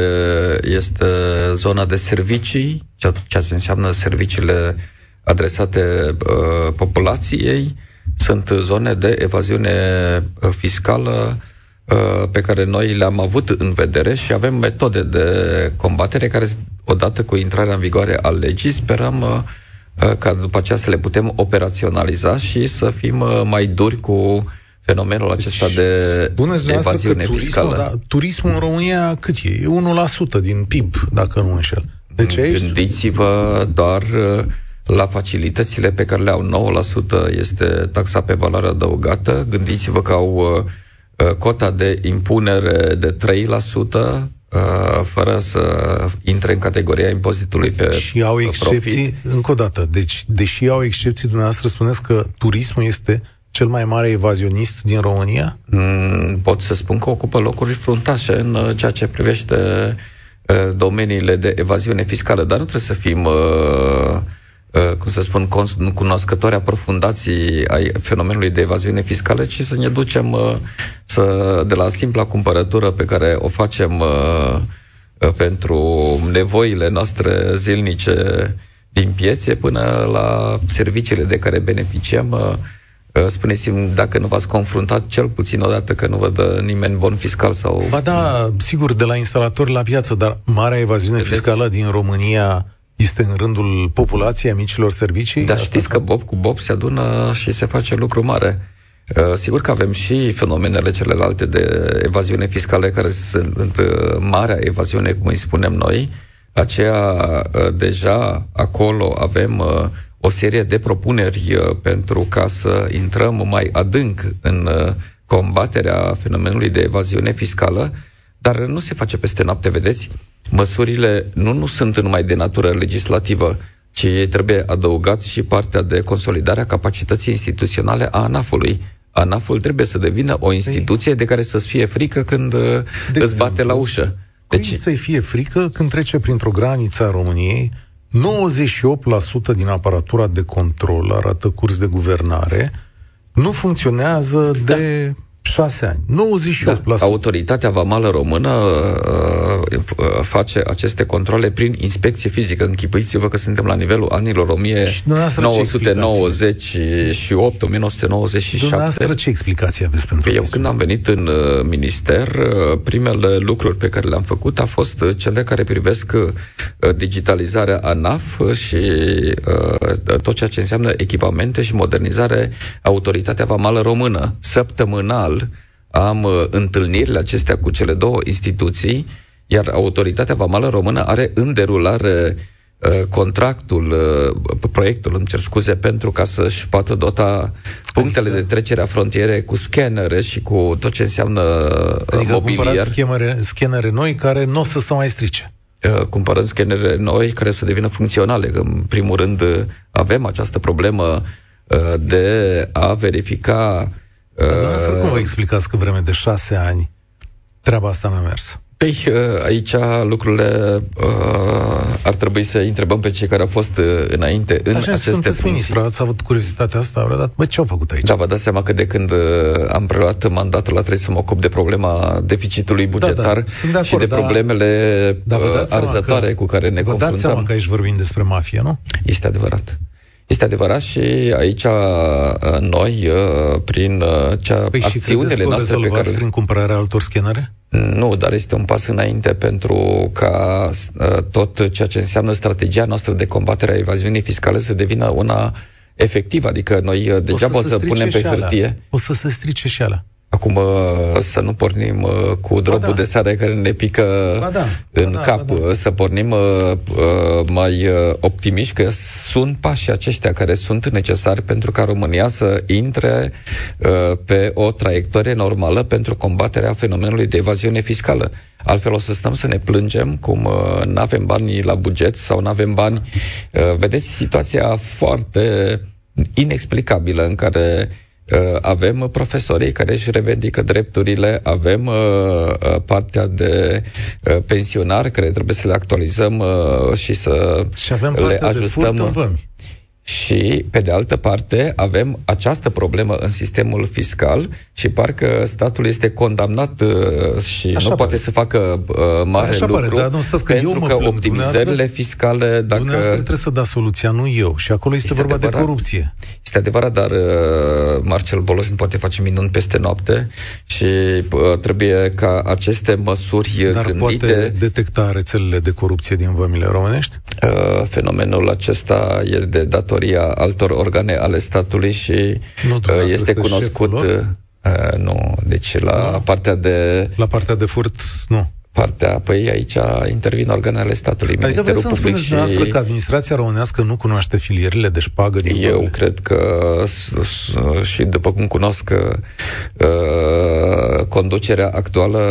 este zona de servicii, ceea ce înseamnă serviciile adresate uh, populației, sunt zone de evaziune uh, fiscală uh, pe care noi le-am avut în vedere și avem metode de combatere care, odată cu intrarea în vigoare a legii, sperăm uh, Uh, ca după aceea să le putem operaționaliza și să fim uh, mai duri cu fenomenul acesta deci, de evaziune turismul, fiscală. Da, turismul în România cât e? E 1% din PIB, dacă nu înșel. Deci aici... Gândiți-vă doar uh, la facilitățile pe care le au 9% este taxa pe valoare adăugată. Gândiți-vă că au cota de impunere de 3%, Uh, fără să intre în categoria impozitului pe Și au excepții, profit. încă o dată, deci, deși au excepții, dumneavoastră spuneți că turismul este cel mai mare evazionist din România? Mm, pot să spun că ocupă locuri fruntașe în uh, ceea ce privește uh, domeniile de evaziune fiscală, dar nu trebuie să fim uh, uh, cum să spun, cunoscători aprofundații ai fenomenului de evaziune fiscală, ci să ne ducem uh, să, de la simpla cumpărătură pe care o facem uh, uh, pentru nevoile noastre zilnice din piețe până la serviciile de care beneficiem. Spuneți-mi dacă nu v-ați confruntat cel puțin odată că nu vă dă nimeni bon fiscal sau... Ba da, sigur, de la instalatori la piață, dar marea evaziune Vedeți? fiscală din România este în rândul populației a micilor servicii? Dar știți că Bob cu Bob se adună și se face lucru mare. Uh, sigur că avem și fenomenele celelalte de evaziune fiscală care sunt uh, marea evaziune, cum îi spunem noi. Aceea, uh, deja acolo avem o serie de propuneri pentru ca să intrăm mai adânc în combaterea fenomenului de evaziune fiscală, dar nu se face peste noapte, vedeți? măsurile nu, nu sunt numai de natură legislativă, ci trebuie adăugat și partea de consolidare a capacității instituționale a ANAF-ului. ANAF-ul trebuie să devină o instituție de care să-ți fie frică când de uh, îți exemplu, bate la ușă. Deci să-i fie frică când trece printr-o graniță a României 98% din aparatura de control arată curs de guvernare, nu funcționează de da șase ani. 98%. Da, autoritatea vamală română uh, uh, face aceste controle prin inspecție fizică. Închipuiți-vă că suntem la nivelul anilor 1998, 1997. Dumneavoastră ce explicație aveți pentru Eu când am venit în uh, minister, uh, primele lucruri pe care le-am făcut a fost uh, cele care privesc uh, digitalizarea ANAF și uh, tot ceea ce înseamnă echipamente și modernizare autoritatea vamală română. Săptămânal am uh, întâlnirile acestea cu cele două instituții, iar Autoritatea Vamală Română are în derulare uh, contractul, uh, proiectul, îmi cer scuze, pentru ca să-și poată dota punctele de trecere a frontiere cu scanere și cu tot ce înseamnă adică mobilier. Scanere, scanere noi care nu o să se mai strice. Cumpărăm scanere noi care să devină funcționale. În primul rând avem această problemă de a verifica dar dumneavoastră cum vă explicați că vreme de șase ani treaba asta n-a mers? Păi, uh, aici lucrurile uh, ar trebui să întrebăm pe cei care au fost uh, înainte în Așa aceste funcții. ministru, ați avut curiozitatea asta, au dat, bă, ce au făcut aici? Da, vă dați seama că de când uh, am preluat mandatul la trebuie să mă ocup de problema deficitului bugetar da, da, de acord, și de problemele da, uh, arzătoare că, cu care ne vă confruntăm. Vă dați seama că aici vorbim despre mafie, nu? Este adevărat. Este adevărat și aici uh, noi, uh, prin uh, cea, păi acțiunile noastre pe care... prin cumpărarea altor scanere? Nu, dar este un pas înainte pentru ca tot ceea ce înseamnă strategia noastră de combatere a evaziunii fiscale să devină una efectivă, adică noi degeaba o să, o să punem pe hârtie. O să se strice și alea. Acum uh, să nu pornim uh, cu drobul da. de sare care ne pică ba da, în ba da, cap, ba da. să pornim uh, mai optimiști că sunt pașii aceștia care sunt necesari pentru ca România să intre pe o traiectorie normală pentru combaterea fenomenului de evaziune fiscală. Altfel o să stăm să ne plângem cum nu avem bani la buget sau nu avem bani. Vedeți situația foarte inexplicabilă în care Uh, avem profesorii care își revendică drepturile, avem uh, uh, partea de pensionari care trebuie să le actualizăm și să și avem le ajustăm. De furt în și, pe de altă parte, avem această problemă în sistemul fiscal și parcă statul este condamnat uh, și Așa nu pare. poate să facă uh, mare Așa lucru pare, dar nu că pentru eu că plâng. optimizările fiscale... Dacă... Dumneavoastră trebuie să dați soluția, nu eu. Și acolo este, este vorba adevărat. de corupție. Este adevărat, dar uh, Marcel Boloș nu poate face minuni peste noapte și uh, trebuie ca aceste măsuri dar gândite... poate detecta rețelele de corupție din vămile românești? Uh, fenomenul acesta e de dator datoria altor organe ale statului și nu, uh, este cunoscut... Uh, nu, deci la nu. partea de... La partea de furt, nu partea, păi aici intervin organele statului, adică Ministerul Public și... Adică că administrația românească nu cunoaște filierile de șpagă din Eu public. cred că și după cum cunosc că uh, conducerea actuală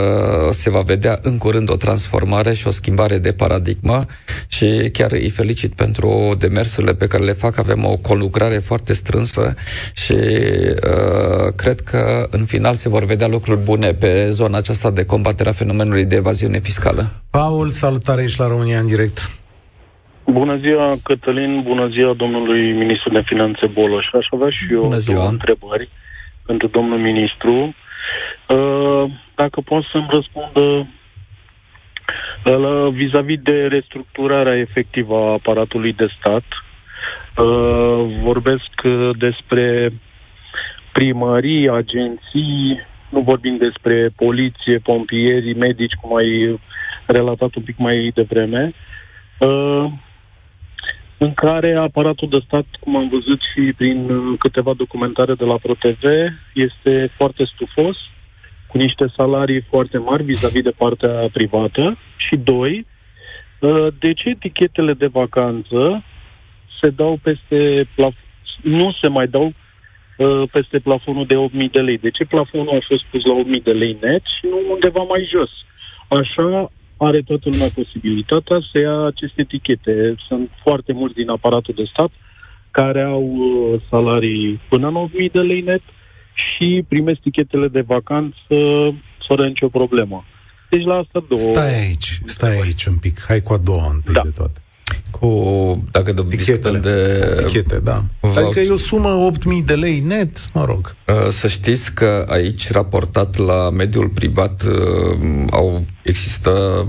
se va vedea în curând o transformare și o schimbare de paradigmă și chiar îi felicit pentru demersurile pe care le fac. Avem o conlucrare foarte strânsă și uh, cred că în final se vor vedea lucruri bune pe zona aceasta de combaterea fenomenului de evaziune fiscală. Paul, salutare, ești la România în direct. Bună ziua, Cătălin, bună ziua domnului ministru de finanțe Boloș. Aș avea și eu două întrebări pentru domnul ministru. Uh, dacă pot să-mi răspundă uh, vis-a-vis de restructurarea efectivă a aparatului de stat, uh, vorbesc despre primării, agenții, nu vorbim despre poliție, pompieri, medici, cum ai relatat un pic mai devreme, în care aparatul de stat, cum am văzut și prin câteva documentare de la ProTV, este foarte stufos, cu niște salarii foarte mari vis-a-vis de partea privată. Și doi, uh, de ce etichetele de vacanță se dau peste plaf- nu se mai dau uh, peste plafonul de 8.000 de lei? De ce plafonul a fost pus la 8.000 de lei net și nu undeva mai jos? Așa are toată lumea posibilitatea să ia aceste etichete. Sunt foarte mulți din aparatul de stat care au uh, salarii până în 8.000 de lei net și primesc tichetele de vacanță fără nicio problemă. Deci la asta două... Stai aici, stai aici un pic. Hai cu a doua întâi da. de toate. Cu, dacă de discutăm de... Tichete, da. Voucher. Adică e o sumă 8.000 de lei net, mă rog. Uh, să știți că aici, raportat la mediul privat, uh, au există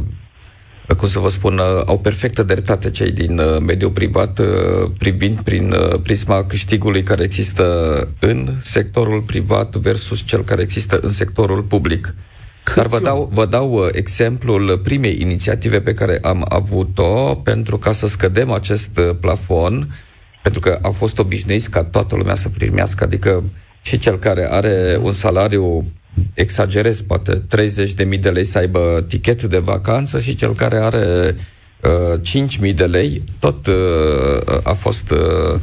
cum să vă spun, au perfectă dreptate cei din uh, mediul privat uh, privind prin uh, prisma câștigului care există în sectorul privat versus cel care există în sectorul public. Dar vă dau, vă dau exemplul primei inițiative pe care am avut-o pentru ca să scădem acest plafon, pentru că au fost obișnuiți ca toată lumea să primească, adică și cel care are un salariu exagerez, poate 30.000 de lei să aibă tichet de vacanță și cel care are uh, 5.000 de lei tot uh, a fost uh,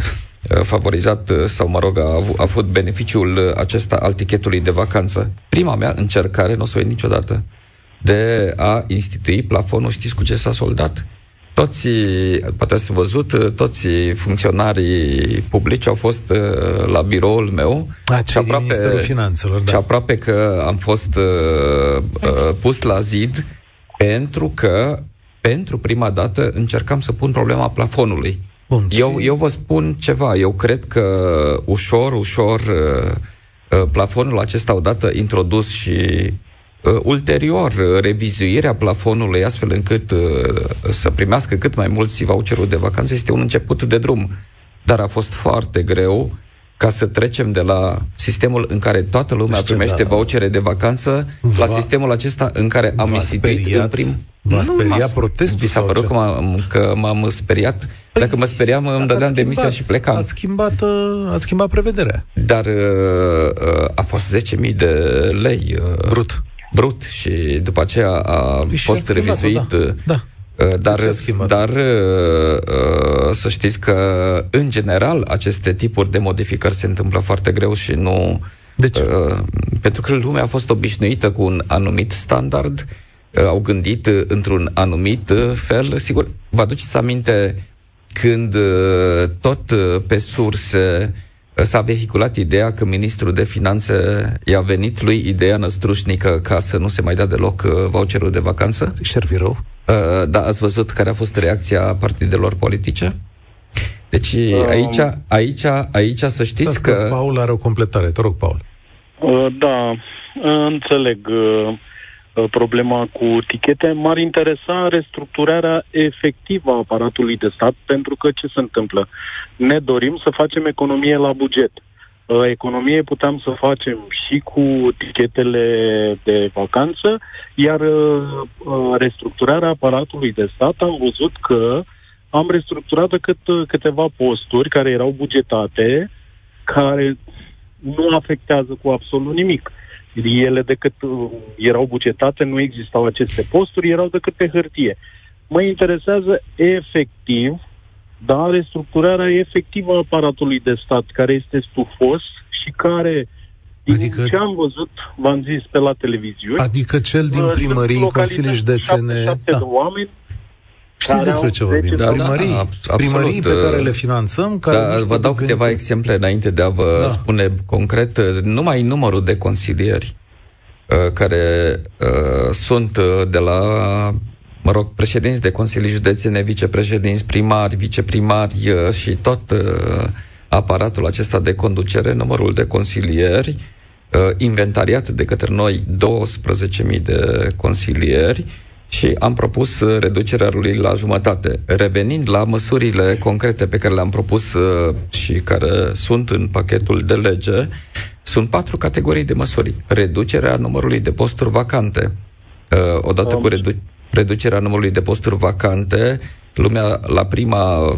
favorizat uh, sau, mă rog, a, avut, a avut beneficiul acesta al tichetului de vacanță. Prima mea încercare, nu o să o niciodată, de a institui plafonul, știți cu ce s-a soldat? toți, poate ați văzut, toți funcționarii publici au fost uh, la biroul meu A, și aproape, Finanțelor, da. și aproape că am fost uh, uh, pus la zid pentru că pentru prima dată încercam să pun problema plafonului. Bun, eu, eu vă spun ceva, eu cred că ușor, ușor uh, uh, plafonul acesta odată introdus și Uh, ulterior, uh, revizuirea plafonului astfel încât uh, să primească cât mai mulți voucherul de vacanță este un început de drum. Dar a fost foarte greu ca să trecem de la sistemul în care toată lumea deci primește da, vouchere de vacanță va, la sistemul acesta în care am instituit în prim... V-a speriat protestul? Vi s-a părut că m-am, că m-am speriat? Păi, Dacă mă speriam, îmi dădeam demisia și plecam. Ați schimbat, ați schimbat prevederea. Dar uh, a fost 10.000 de lei. Uh, Brut brut și după aceea a și fost revizuit. Da. da. Uh, dar, dar uh, uh, să știți că, în general, aceste tipuri de modificări se întâmplă foarte greu și nu... De ce? Pentru că lumea a fost obișnuită cu un anumit standard, au gândit într-un anumit fel. Sigur, vă aduceți aminte când tot pe surse s-a vehiculat ideea că ministrul de finanțe i-a venit lui ideea năstrușnică ca să nu se mai dea deloc uh, voucherul de vacanță? Șervirou. Uh, da, ați văzut care a fost reacția partidelor politice? Deci um, aici, aici, aici să știți Stați că... Paul are o completare. Te rog, Paul. Uh, da, înțeleg. Uh Uh, problema cu tichete, m-ar interesa restructurarea efectivă a aparatului de stat, pentru că ce se întâmplă? Ne dorim să facem economie la buget. Uh, economie puteam să facem și cu tichetele de vacanță, iar uh, restructurarea aparatului de stat am văzut că am restructurat cât, câteva posturi care erau bugetate, care nu afectează cu absolut nimic. Ele decât uh, erau bugetate, nu existau aceste posturi, erau decât pe hârtie. Mă interesează efectiv, da, restructurarea efectivă a aparatului de stat, care este stufos și care, din adică, ce am văzut, v-am zis pe la televiziune... Adică cel din primării, Consilii Județene... Da. de oameni Știți despre ce vorbim? Da, primării, da, da, primării pe care le finanțăm. Care da, vă dau câteva venit. exemple înainte de a vă da. spune concret numai numărul de consilieri uh, care uh, sunt uh, de la mă rog, președinți de consilii județene, vicepreședinți, primari, viceprimari uh, și tot uh, aparatul acesta de conducere, numărul de consilieri, uh, inventariat de către noi 12.000 de consilieri, și am propus reducerea lui la jumătate. Revenind la măsurile concrete pe care le-am propus și care sunt în pachetul de lege, sunt patru categorii de măsuri. Reducerea numărului de posturi vacante. Odată cu redu- reducerea numărului de posturi vacante, lumea la prima uh,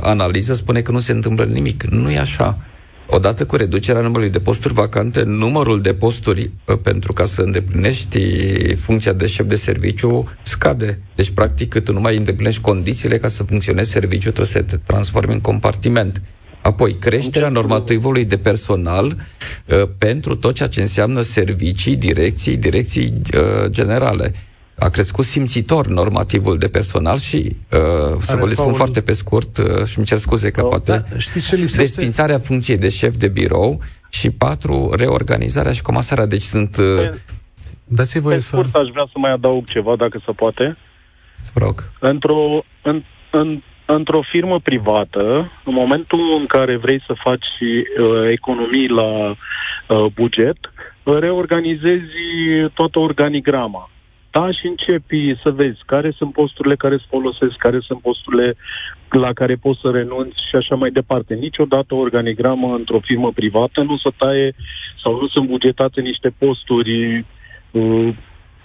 analiză spune că nu se întâmplă nimic. Nu e așa. Odată cu reducerea numărului de posturi vacante, numărul de posturi uh, pentru ca să îndeplinești funcția de șef de serviciu scade. Deci, practic, tu nu mai îndeplinești condițiile ca să funcționezi serviciu, trebuie să te transformi în compartiment. Apoi, creșterea normativului de personal uh, pentru tot ceea ce înseamnă servicii, direcții, direcții uh, generale a crescut simțitor normativul de personal și, uh, să vă le spun Paul... foarte pe scurt, uh, și îmi cer scuze că oh, poate, da, știți ce lipsește? desfințarea funcției de șef de birou și patru, reorganizarea și comasarea. Deci sunt... Uh, Dați-i voie să... scurt, aș vrea să mai adaug ceva, dacă se poate. Rog. Într-o, în, în, într-o firmă privată, în momentul în care vrei să faci uh, economii la uh, buget, reorganizezi toată organigrama da, și începi să vezi care sunt posturile care se folosesc, care sunt posturile la care poți să renunți și așa mai departe. Niciodată o organigramă într-o firmă privată nu se taie sau nu sunt bugetate niște posturi uh,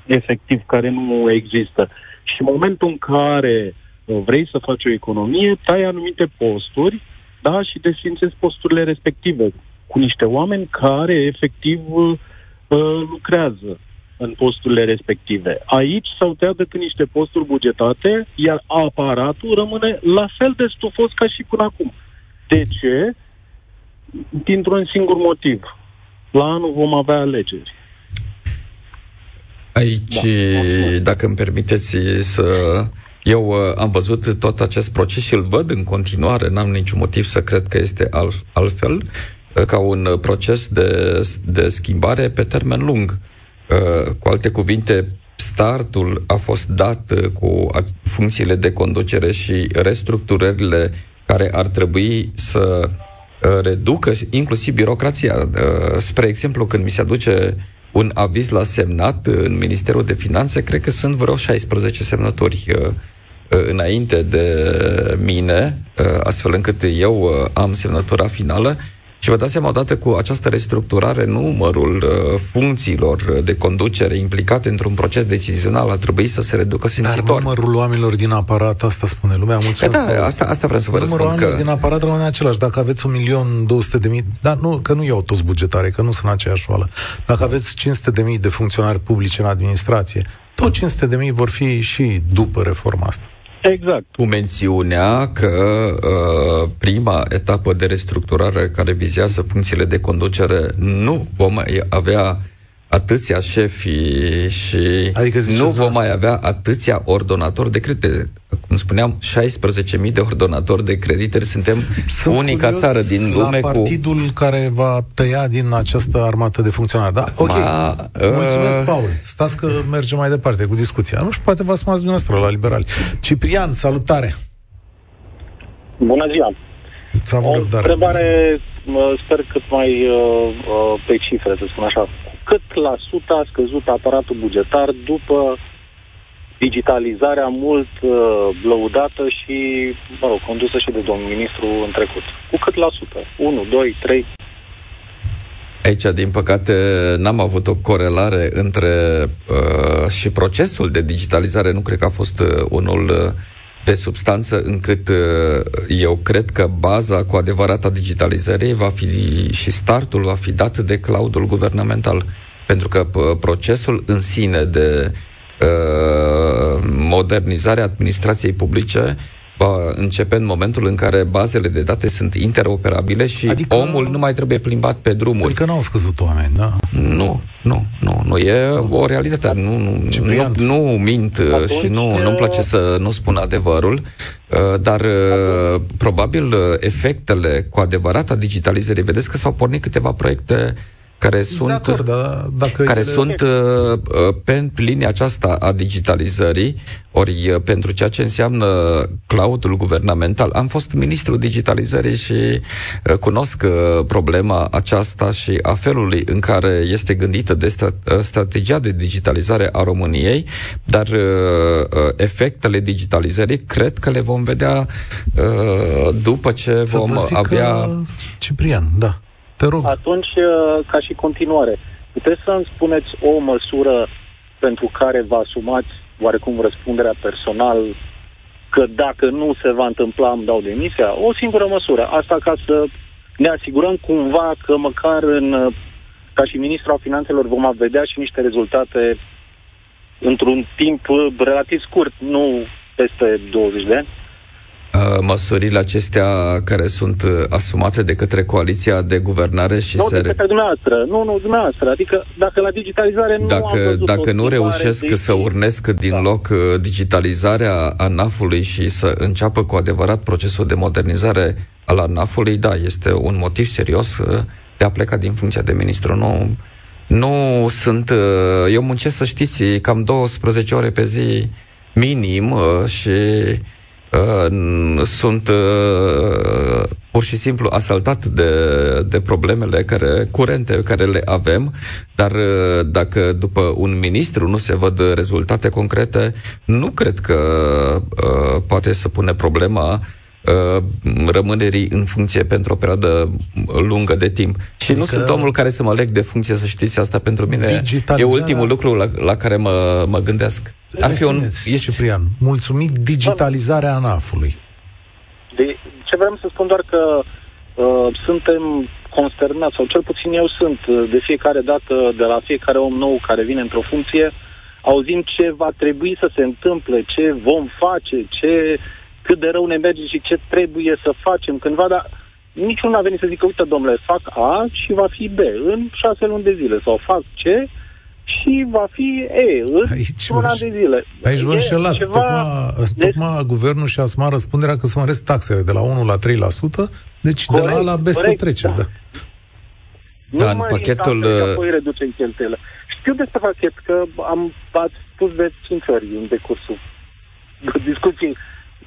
efectiv care nu există. Și în momentul în care uh, vrei să faci o economie, tai anumite posturi da, și desfințezi posturile respective cu niște oameni care efectiv uh, lucrează în posturile respective. Aici s-au tăiat decât niște posturi bugetate, iar aparatul rămâne la fel de stufos ca și până acum. De ce? Dintr-un singur motiv. La anul vom avea alegeri. Aici, da. dacă îmi permiteți să... Eu uh, am văzut tot acest proces și îl văd în continuare, n-am niciun motiv să cred că este al, altfel, uh, ca un proces de, de schimbare pe termen lung. Uh, cu alte cuvinte, startul a fost dat uh, cu funcțiile de conducere și restructurările care ar trebui să uh, reducă inclusiv birocrația. Spre exemplu, când mi se aduce un aviz la semnat în Ministerul de Finanțe, cred că sunt vreo 16 semnături înainte de mine, astfel încât eu am semnătura finală și vă dați seama, odată cu această restructurare, numărul uh, funcțiilor de conducere implicate într-un proces decizional ar trebui să se reducă simțitor. Dar numărul oamenilor din aparat, asta spune lumea, mulțumesc. Păi da, asta, asta vreau să vă numărul răspund. Numărul că... din aparat rămâne același. Dacă aveți un milion 200 de mii, dar nu, că nu iau toți bugetare, că nu sunt aceeași oală. Dacă aveți 500 de mii de funcționari publici în administrație, tot 500 de mii vor fi și după reforma asta. Exact. Cu mențiunea că uh, prima etapă de restructurare care vizează funcțiile de conducere nu vom avea atâția șefi și adică nu vom asta. mai avea atâția ordonatori de credite. Cum spuneam, 16.000 de ordonatori de credite. Suntem Sunt unica țară din lume la partidul cu... care va tăia din această armată de funcționari. Da? Ok. Ma, uh... Mulțumesc, Paul. Stați că mergem mai departe cu discuția. Nu știu, poate v-ați dumneavoastră la liberali. Ciprian, salutare! Bună ziua! O întrebare, sper cât mai uh, uh, pe cifre, să spun așa cât la sută a scăzut aparatul bugetar după digitalizarea mult uh, lăudată și, mă rog, condusă și de domnul ministru în trecut. Cu cât la sută? 1, 2, 3? Aici, din păcate, n-am avut o corelare între uh, și procesul de digitalizare. Nu cred că a fost uh, unul uh, de substanță încât uh, eu cred că baza cu adevărat a digitalizării va fi și startul va fi dat de cloudul guvernamental. Pentru că uh, procesul în sine de uh, modernizare a administrației publice va începe în momentul în care bazele de date sunt interoperabile și adică, omul nu mai trebuie plimbat pe drumuri. Adică nu au scăzut oameni, da? Nu, nu, nu, nu. E o realitate. Nu, nu, nu, nu mint uh, Atunci, și nu, nu-mi place să nu spun adevărul, uh, dar uh, probabil efectele cu adevărat a digitalizării, vedeți că s-au pornit câteva proiecte care sunt, acord, da, dacă care ele... sunt uh, uh, pe linia aceasta a digitalizării, ori uh, pentru ceea ce înseamnă cloudul guvernamental. Am fost ministrul digitalizării și uh, cunosc uh, problema aceasta și a felului în care este gândită de stra- uh, strategia de digitalizare a României, dar uh, uh, efectele digitalizării cred că le vom vedea uh, după ce Să vom avea... Ciprian, da. Te rog. Atunci, uh, ca și continuare, puteți să-mi spuneți o măsură pentru care vă asumați oarecum răspunderea personal că dacă nu se va întâmpla îmi dau demisia? O singură măsură. Asta ca să ne asigurăm cumva că măcar în, uh, ca și ministru al finanțelor vom vedea și niște rezultate într-un timp uh, relativ scurt, nu peste 20 de ani. Uh, măsurile acestea care sunt uh, asumate de către coaliția de guvernare și nu, se... Nu, de către dumneavoastră. Nu, nu, dumneavoastră. Adică dacă la digitalizare nu Dacă, am dacă nu reușesc de... să urnesc din da. loc uh, digitalizarea ANAF-ului și să înceapă cu adevărat procesul de modernizare al ANAF-ului, da, este un motiv serios de a pleca din funcția de ministru. Nu, nu sunt... Eu muncesc, să știți, cam 12 ore pe zi minim și uh, sunt uh, pur și simplu asaltat de, de problemele care, curente care le avem, dar uh, dacă după un ministru nu se văd rezultate concrete, nu cred că uh, poate să pune problema uh, rămânerii în funcție pentru o perioadă lungă de timp. Și adică nu sunt omul care să mă leg de funcție, să știți asta pentru mine. E ultimul lucru la, la care mă, mă gândesc. Ar fi un... Ești... Ciprian, mulțumit digitalizarea ANAF-ului. De, ce vreau să spun doar că uh, suntem consternați, sau cel puțin eu sunt, uh, de fiecare dată, de la fiecare om nou care vine într-o funcție, auzim ce va trebui să se întâmple, ce vom face, ce, cât de rău ne merge și ce trebuie să facem cândva, dar niciunul n-a venit să zică, uite, domnule, fac A și va fi B în șase luni de zile, sau fac C și va fi E, în aici un an de zile. Aici vă înșelați. Ceva... Tocmai, deci... tocmai guvernul și-a asumat răspunderea că să măresc taxele de la 1 la 3%, deci corect, de la A la B corect, se trece. Da. Da. Nu da, în pachetul... Uh, apoi reducem cheltuielile. Știu despre pachet că am ați spus de 5 ori în decursul discuției.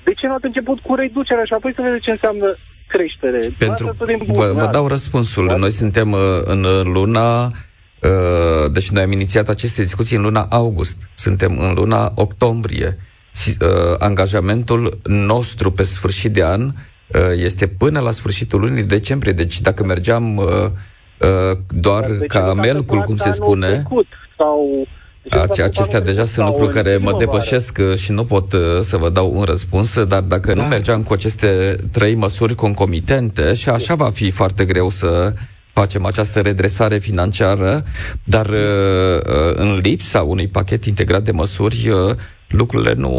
De ce nu ați început cu reducerea și apoi să vedeți ce înseamnă creștere? Pentru, vă, vă dau răspunsul. Da? Noi suntem uh, în luna Uh, deci noi am inițiat aceste discuții în luna august. Suntem în luna octombrie. Uh, angajamentul nostru pe sfârșit de an uh, este până la sfârșitul lunii decembrie. Deci dacă mergeam doar deci ca melcul, cum se spune... Trecut, sau deci acestea deja sunt lucruri care mă depășesc și nu pot să vă dau un răspuns, dar dacă da. nu mergeam cu aceste trei măsuri concomitente, și așa va fi foarte greu să facem această redresare financiară, dar uh, uh, în lipsa unui pachet integrat de măsuri, uh, lucrurile nu,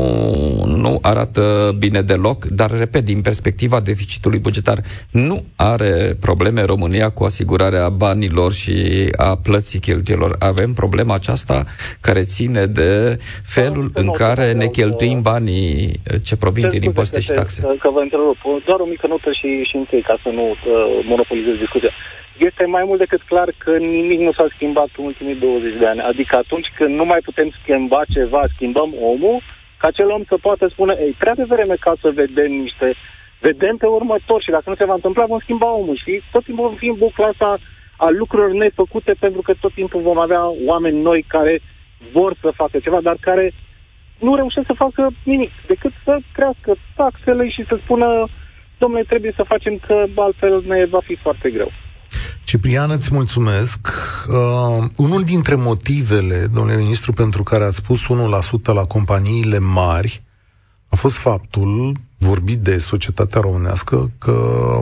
nu arată bine deloc, dar, repet, din perspectiva deficitului bugetar, nu are probleme România cu asigurarea banilor și a plății cheltuielor. Avem problema aceasta care ține de felul în care ne cheltuim banii ce provin din impozite și taxe. Că vă întrerup. Doar o mică notă și, și închei ca să nu uh, monopolizez discuția este mai mult decât clar că nimic nu s-a schimbat în ultimii 20 de ani. Adică atunci când nu mai putem schimba ceva, schimbăm omul, ca acel om să poată spune, ei, prea devreme ca să vedem niște, vedem pe următor și dacă nu se va întâmpla, vom schimba omul, știi? Tot timpul vom fi în bucla asta a lucrurilor nefăcute, pentru că tot timpul vom avea oameni noi care vor să facă ceva, dar care nu reușesc să facă nimic, decât să crească taxele și să spună, domnule, trebuie să facem că altfel ne va fi foarte greu. Ciprian, îți mulțumesc. Uh, unul dintre motivele, domnule ministru, pentru care ați spus 1% la companiile mari a fost faptul, vorbit de societatea românească, că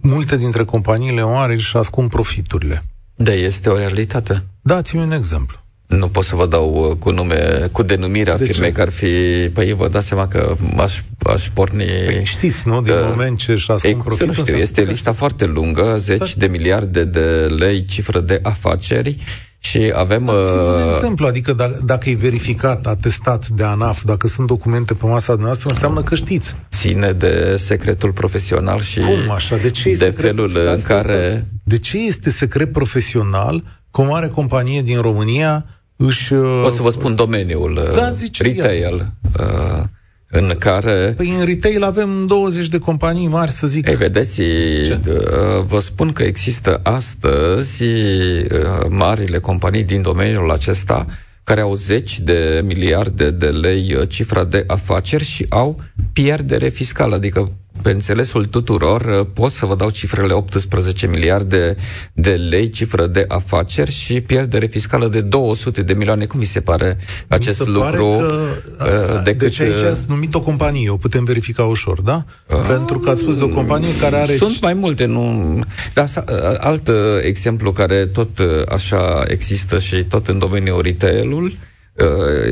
multe dintre companiile mari își ascund profiturile. Da, este o realitate. Dați-mi un exemplu. Nu pot să vă dau uh, cu nume, cu denumirea de firmei, că ar fi... Păi vă dați seama că aș, aș porni... Păi știți, nu? Din că, moment ce și ascund profitul... Nu știu, este lista foarte lungă, zeci da. de miliarde de lei cifră de afaceri și Și avem... Da, un exemplu, adică dacă, dacă e verificat, atestat de ANAF, dacă sunt documente pe masa noastră, înseamnă că știți. Ține de secretul profesional și Cum așa? De, ce de felul în care... De ce este secret profesional că o mare companie din România își... Pot să vă spun domeniul, da, zice retail, uh, în care... Păi în retail avem 20 de companii mari, să zic. Ei, vedeți, Ce? vă spun că există astăzi marile companii din domeniul acesta care au zeci de miliarde de lei cifra de afaceri și au pierdere fiscală, adică pe înțelesul tuturor, uh, pot să vă dau cifrele 18 miliarde de lei, cifră de afaceri și pierdere fiscală de 200 de milioane. Cum vi se pare acest se lucru? Pare că, uh, decât, deci aici uh, ați numit o companie, o putem verifica ușor, da? Uh, Pentru că ați spus de o companie care are... Sunt mai multe, nu... Dar alt exemplu care tot așa există și tot în domeniul retail-ul, uh,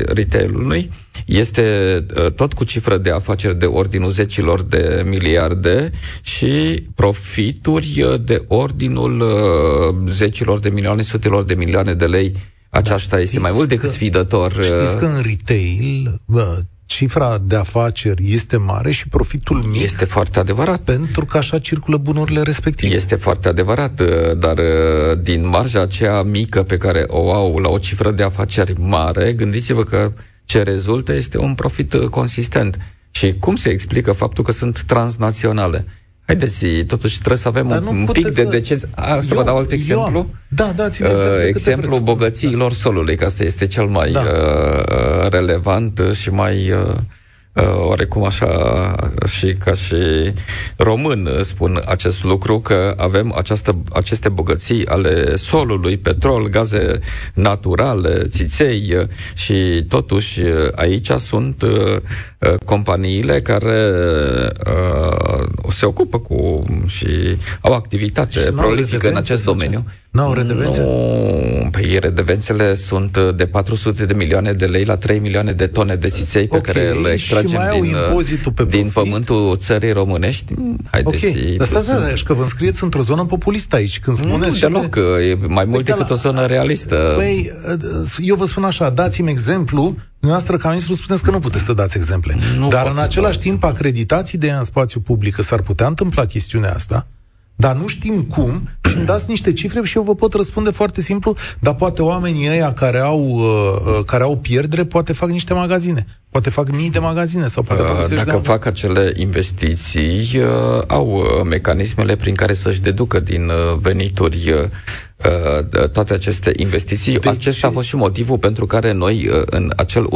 retail-ului este uh, tot cu cifră de afaceri de ordinul zecilor de miliarde și profituri uh, de ordinul uh, zecilor de milioane, sutelor de milioane de lei. Aceasta da, este mai mult decât sfidător. Știți că în retail bă, cifra de afaceri este mare și profitul mic. Este foarte adevărat. Pentru că așa circulă bunurile respective. Este foarte adevărat, uh, dar uh, din marja aceea mică pe care o au la o cifră de afaceri mare, gândiți-vă că ce rezultă este un profit uh, consistent. Și cum se explică faptul că sunt transnaționale? Haideți, totuși trebuie să avem Dar un, un pic de decență. Să eu, vă dau alt exemplu? Eu, da, dați uh, Exemplu bogățiilor da. solului, că asta este cel mai da. uh, relevant și mai... Uh, uh, oarecum așa și ca și român spun acest lucru, că avem această, aceste bogății ale solului, petrol, gaze naturale, țiței și totuși aici sunt uh, companiile care uh, se ocupă cu și au activitate și prolifică în acest domeniu. Nu au redevențe? Nu, păi redevențele sunt de 400 de milioane de lei la 3 milioane de tone de țiței pe okay. care le extragem din, pe din pământul țării românești. Haideți. Ok, dar stați, sunt... șcă vă înscrieți într-o zonă populistă aici. Când spuneți nu, deloc, de... e mai mult păi, decât o zonă realistă. Păi, eu vă spun așa, dați-mi exemplu Dumneavoastră, ca ministru, spuneți că nu puteți să dați exemple. Nu Dar în același timp, acreditați ideea în spațiu public că s-ar putea întâmpla chestiunea asta, dar nu știm cum și îmi dați niște cifre și eu vă pot răspunde foarte simplu, dar poate oamenii ăia care au, uh, uh, care au pierdere, poate fac niște magazine. Poate fac mii de magazine sau poate fac uh, Dacă fac acele investiții, uh, au uh, mecanismele prin care să-și deducă din uh, venituri uh, uh, toate aceste investiții. Deci... Acesta a fost și motivul pentru care noi, uh, în acel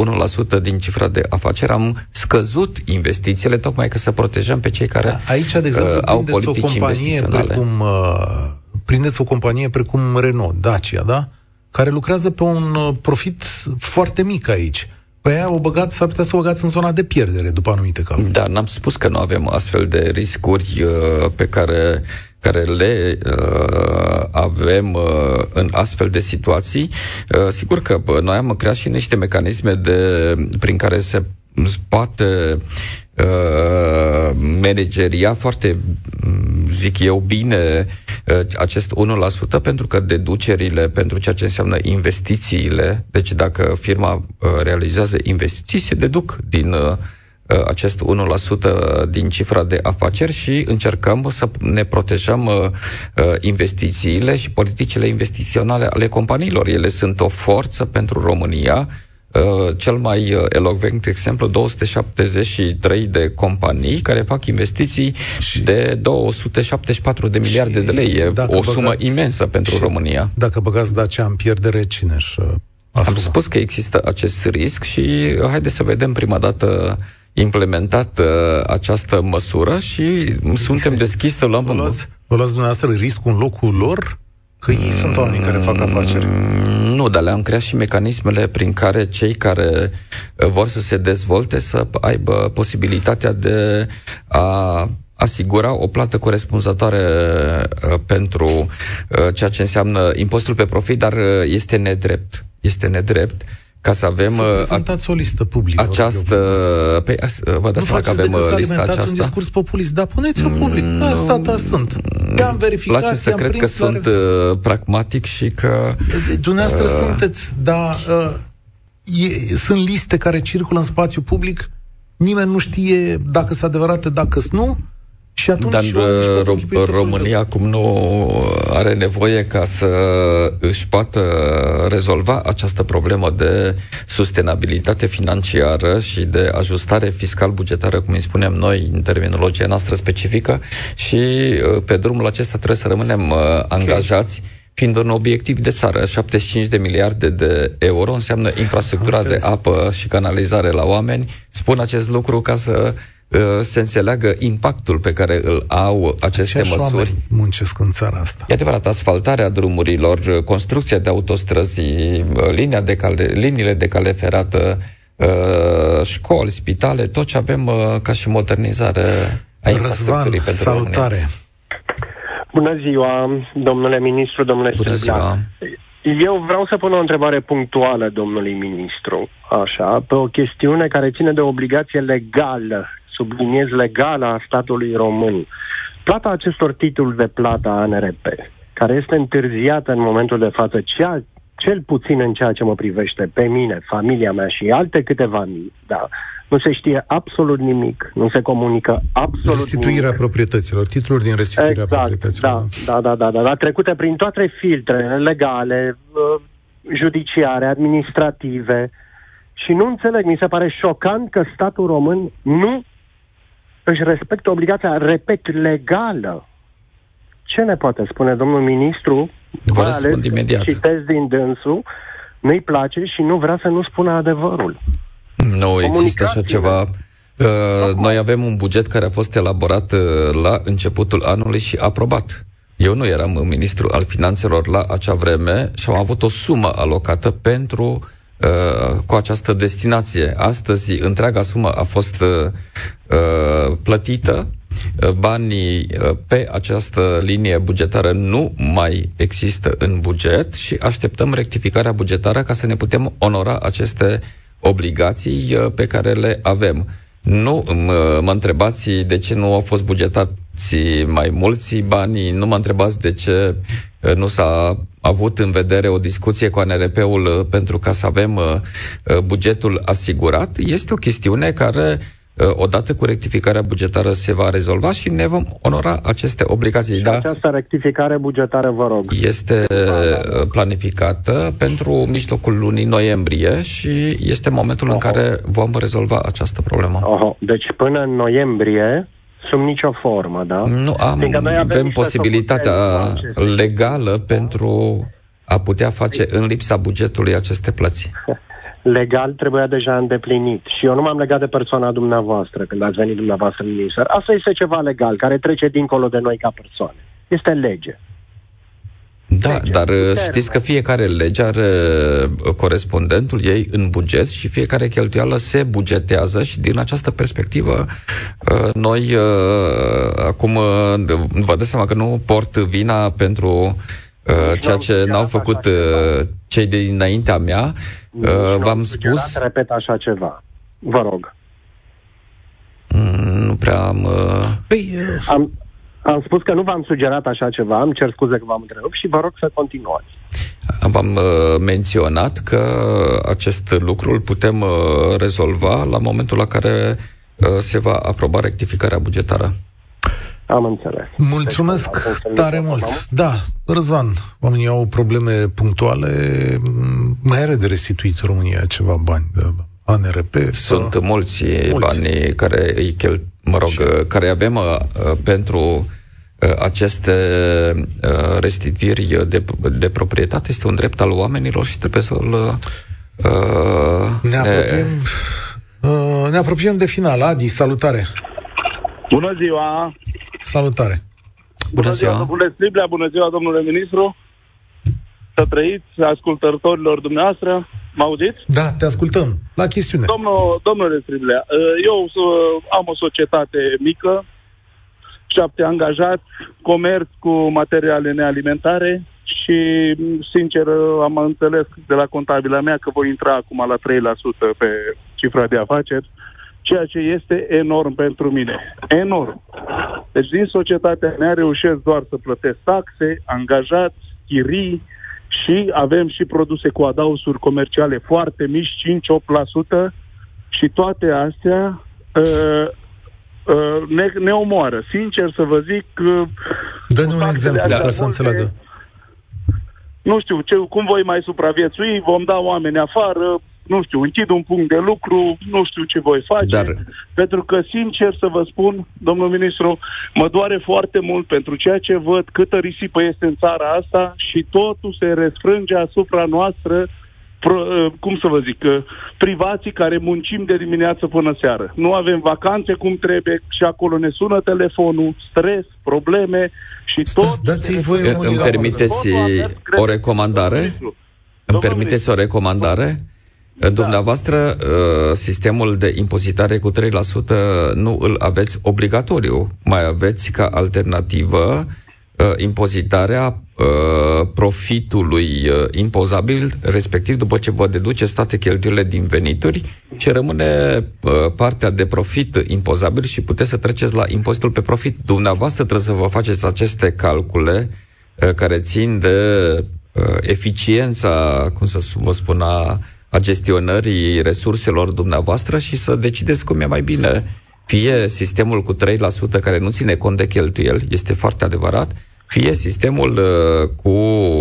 1% din cifra de afaceri, am scăzut investițiile, tocmai ca să protejăm pe cei care da, Aici, de exemplu, uh, au politici o companie precum, uh, prindeți o companie precum Renault, Dacia, da? Care lucrează pe un uh, profit foarte mic aici. Păi aia o băgați, s-ar putea să o băgați în zona de pierdere după anumite cazuri. Da, n-am spus că nu avem astfel de riscuri uh, pe care care le uh, avem uh, în astfel de situații. Uh, sigur că uh, noi am creat și niște mecanisme de, prin care se poate uh, manageria foarte, zic eu, bine uh, acest 1% pentru că deducerile pentru ceea ce înseamnă investițiile, deci dacă firma uh, realizează investiții, se deduc din uh, Uh, acest 1% din cifra de afaceri și încercăm să ne protejăm uh, uh, investițiile și politicile investiționale ale companiilor. Ele sunt o forță pentru România, Uh, cel mai uh, elocvent exemplu, 273 de companii care fac investiții și de 274 de miliarde de lei. E o băgați, sumă imensă pentru România. Dacă băgați Dacia în pierdere, cine își Am spus că există acest risc și haideți să vedem prima dată implementat uh, această măsură și suntem deschiși să luăm... Vă luați, vă luați dumneavoastră riscul în locul lor? Că ei sunt oamenii care fac afaceri. Mm, nu, dar le-am creat și mecanismele prin care cei care uh, vor să se dezvolte să aibă posibilitatea de a asigura o plată corespunzătoare uh, pentru uh, ceea ce înseamnă impostul pe profit, dar uh, este nedrept. Este nedrept ca să avem să uh, prezentați o listă publică. Această... Păi, vă dați seama că avem uh, lista aceasta? un discurs populist, dar puneți-o public. Mm, Asta, da, sunt. Te-am verificat, place să cred că sunt uh, pragmatic și că... Dumneavoastră uh, sunteți, dar uh, e, sunt liste care circulă în spațiu public, nimeni nu știe dacă sunt adevărate, dacă sunt nu, și atunci Dar Ro- România acum nu are nevoie ca să își poată rezolva această problemă de sustenabilitate financiară și de ajustare fiscal-bugetară, cum îi spunem noi în terminologia noastră specifică și uh, pe drumul acesta trebuie să rămânem uh, angajați fiind un obiectiv de țară. 75 de miliarde de euro înseamnă infrastructura de apă și canalizare la oameni. Spun acest lucru ca să Uh, se înțeleagă impactul pe care îl au aceste Aceeași măsuri. muncesc în țara asta. E adevărat, asfaltarea drumurilor, construcția de autostrăzi, uh, linia de cale, liniile de cale ferată, uh, școli, spitale, tot ce avem ca și modernizare a infrastructurii pentru salutare! România. Bună ziua, domnule ministru, domnule Bună ziua. Eu vreau să pun o întrebare punctuală domnului ministru, așa, pe o chestiune care ține de obligație legală subliniez legală a statului român. Plata acestor titluri de plată a ANRP, care este întârziată în momentul de față, cea, cel puțin în ceea ce mă privește pe mine, familia mea și alte câteva mii, da, nu se știe absolut nimic, nu se comunică absolut Restituirea nimic. proprietăților, titluri din restituirea exact, proprietăților. Da, da, da, da, da, trecute prin toate filtrele legale, uh, judiciare, administrative, și nu înțeleg, mi se pare șocant că statul român nu își respectă obligația, repet, legală. Ce ne poate spune domnul ministru? Vă răspund imediat. Citesc din dânsul, nu-i place și nu vrea să nu spună adevărul. Nu există așa ceva. Uh, noi avem un buget care a fost elaborat uh, la începutul anului și aprobat. Eu nu eram ministru al finanțelor la acea vreme și am avut o sumă alocată pentru Uh, cu această destinație. Astăzi, întreaga sumă a fost uh, uh plătită. Uh, banii uh, pe această linie bugetară nu mai există în buget și așteptăm rectificarea bugetară ca să ne putem onora aceste obligații pe care le avem. Nu mă, mă întrebați de ce nu au fost bugetați mai mulți bani, nu mă întrebați de ce nu s-a avut în vedere o discuție cu ANRP-ul uh, pentru ca să avem uh, uh, bugetul asigurat. Este o chestiune care odată cu rectificarea bugetară se va rezolva și ne vom onora aceste obligații. Și da, această rectificare bugetară, vă rog. Este planificată pentru mijlocul lunii noiembrie și este momentul Oho. în care vom rezolva această problemă. Oho. Deci până în noiembrie sub nicio formă, da? Nu am, noi avem, avem posibilitatea legală pentru a putea face în lipsa bugetului aceste plăți. Legal trebuia deja îndeplinit. Și eu nu m-am legat de persoana dumneavoastră când ați venit dumneavoastră minister. Asta este ceva legal, care trece dincolo de noi ca persoane. Este lege. Da, lege. dar uh, știți că fiecare lege are uh, corespondentul ei în buget și fiecare cheltuială se bugetează și din această perspectivă uh, noi acum vă dați seama că nu port vina pentru ceea ce n-au făcut cei de dinaintea mea. V-am spus... repet așa ceva. Vă rog. Mm, nu prea am... Păi, am, am spus că nu v-am sugerat așa ceva, îmi cer scuze că v-am întrerupt și vă rog să continuați. V-am uh, menționat că acest lucru îl putem uh, rezolva la momentul la care uh, se va aproba rectificarea bugetară. Am înțeles. Mulțumesc deci, tare mult. Da, Răzvan, oamenii au probleme punctuale. Mai are de restituit România ceva bani de ANRP? Sunt sau... mulți, mulți bani care îi chel... mă rog, și... care avem uh, pentru uh, aceste uh, restituiri de, de proprietate. Este un drept al oamenilor și trebuie să-l uh, ne, apropiem, ne... Uh, ne apropiem de final. Adi, salutare! Bună ziua! Salutare! Bună, bună ziua, ziua, domnule Striblea, bună ziua, domnule ministru! Să trăiți, ascultătorilor dumneavoastră. Mă auziți? Da, te ascultăm. La chestiune. Domnul, domnule Striblea, uh, eu am o societate mică, șapte angajați, comerț cu materiale nealimentare și și, sincer, am înțeles de la contabila mea că voi intra acum la 3% pe cifra de afaceri, ceea ce este enorm pentru mine. Enorm. Deci din societatea mea reușesc doar să plătesc taxe, angajați, chirii și avem și produse cu adausuri comerciale foarte mici, 5-8%, și toate astea uh, uh, ne, ne omoară. Sincer să vă zic... Uh, Dă-ne un exemplu, ca să înțeleagă. Nu știu, ce, cum voi mai supraviețui, vom da oameni afară, nu știu, închid un punct de lucru, nu știu ce voi face, Dar... pentru că, sincer să vă spun, domnul ministru, mă doare foarte mult pentru ceea ce văd, câtă risipă este în țara asta și totul se răsfrânge asupra noastră pro, uh, cum să vă zic, uh, privații care muncim de dimineață până seară. Nu avem vacanțe cum trebuie și acolo ne sună telefonul, stres, probleme și tot... Dați-i voi Îmi permiteți o recomandare? Îmi permiteți o recomandare? Da. Dumneavoastră, uh, sistemul de impozitare cu 3% nu îl aveți obligatoriu. Mai aveți ca alternativă uh, impozitarea uh, profitului uh, impozabil, respectiv după ce vă deduceți toate cheltuielile din venituri, ce rămâne uh, partea de profit impozabil și puteți să treceți la impozitul pe profit. Dumneavoastră trebuie să vă faceți aceste calcule uh, care țin de uh, eficiența, cum să vă spun, a, a gestionării resurselor dumneavoastră și să decideți cum e mai bine. Fie sistemul cu 3% care nu ține cont de cheltuieli, este foarte adevărat, fie sistemul uh, cu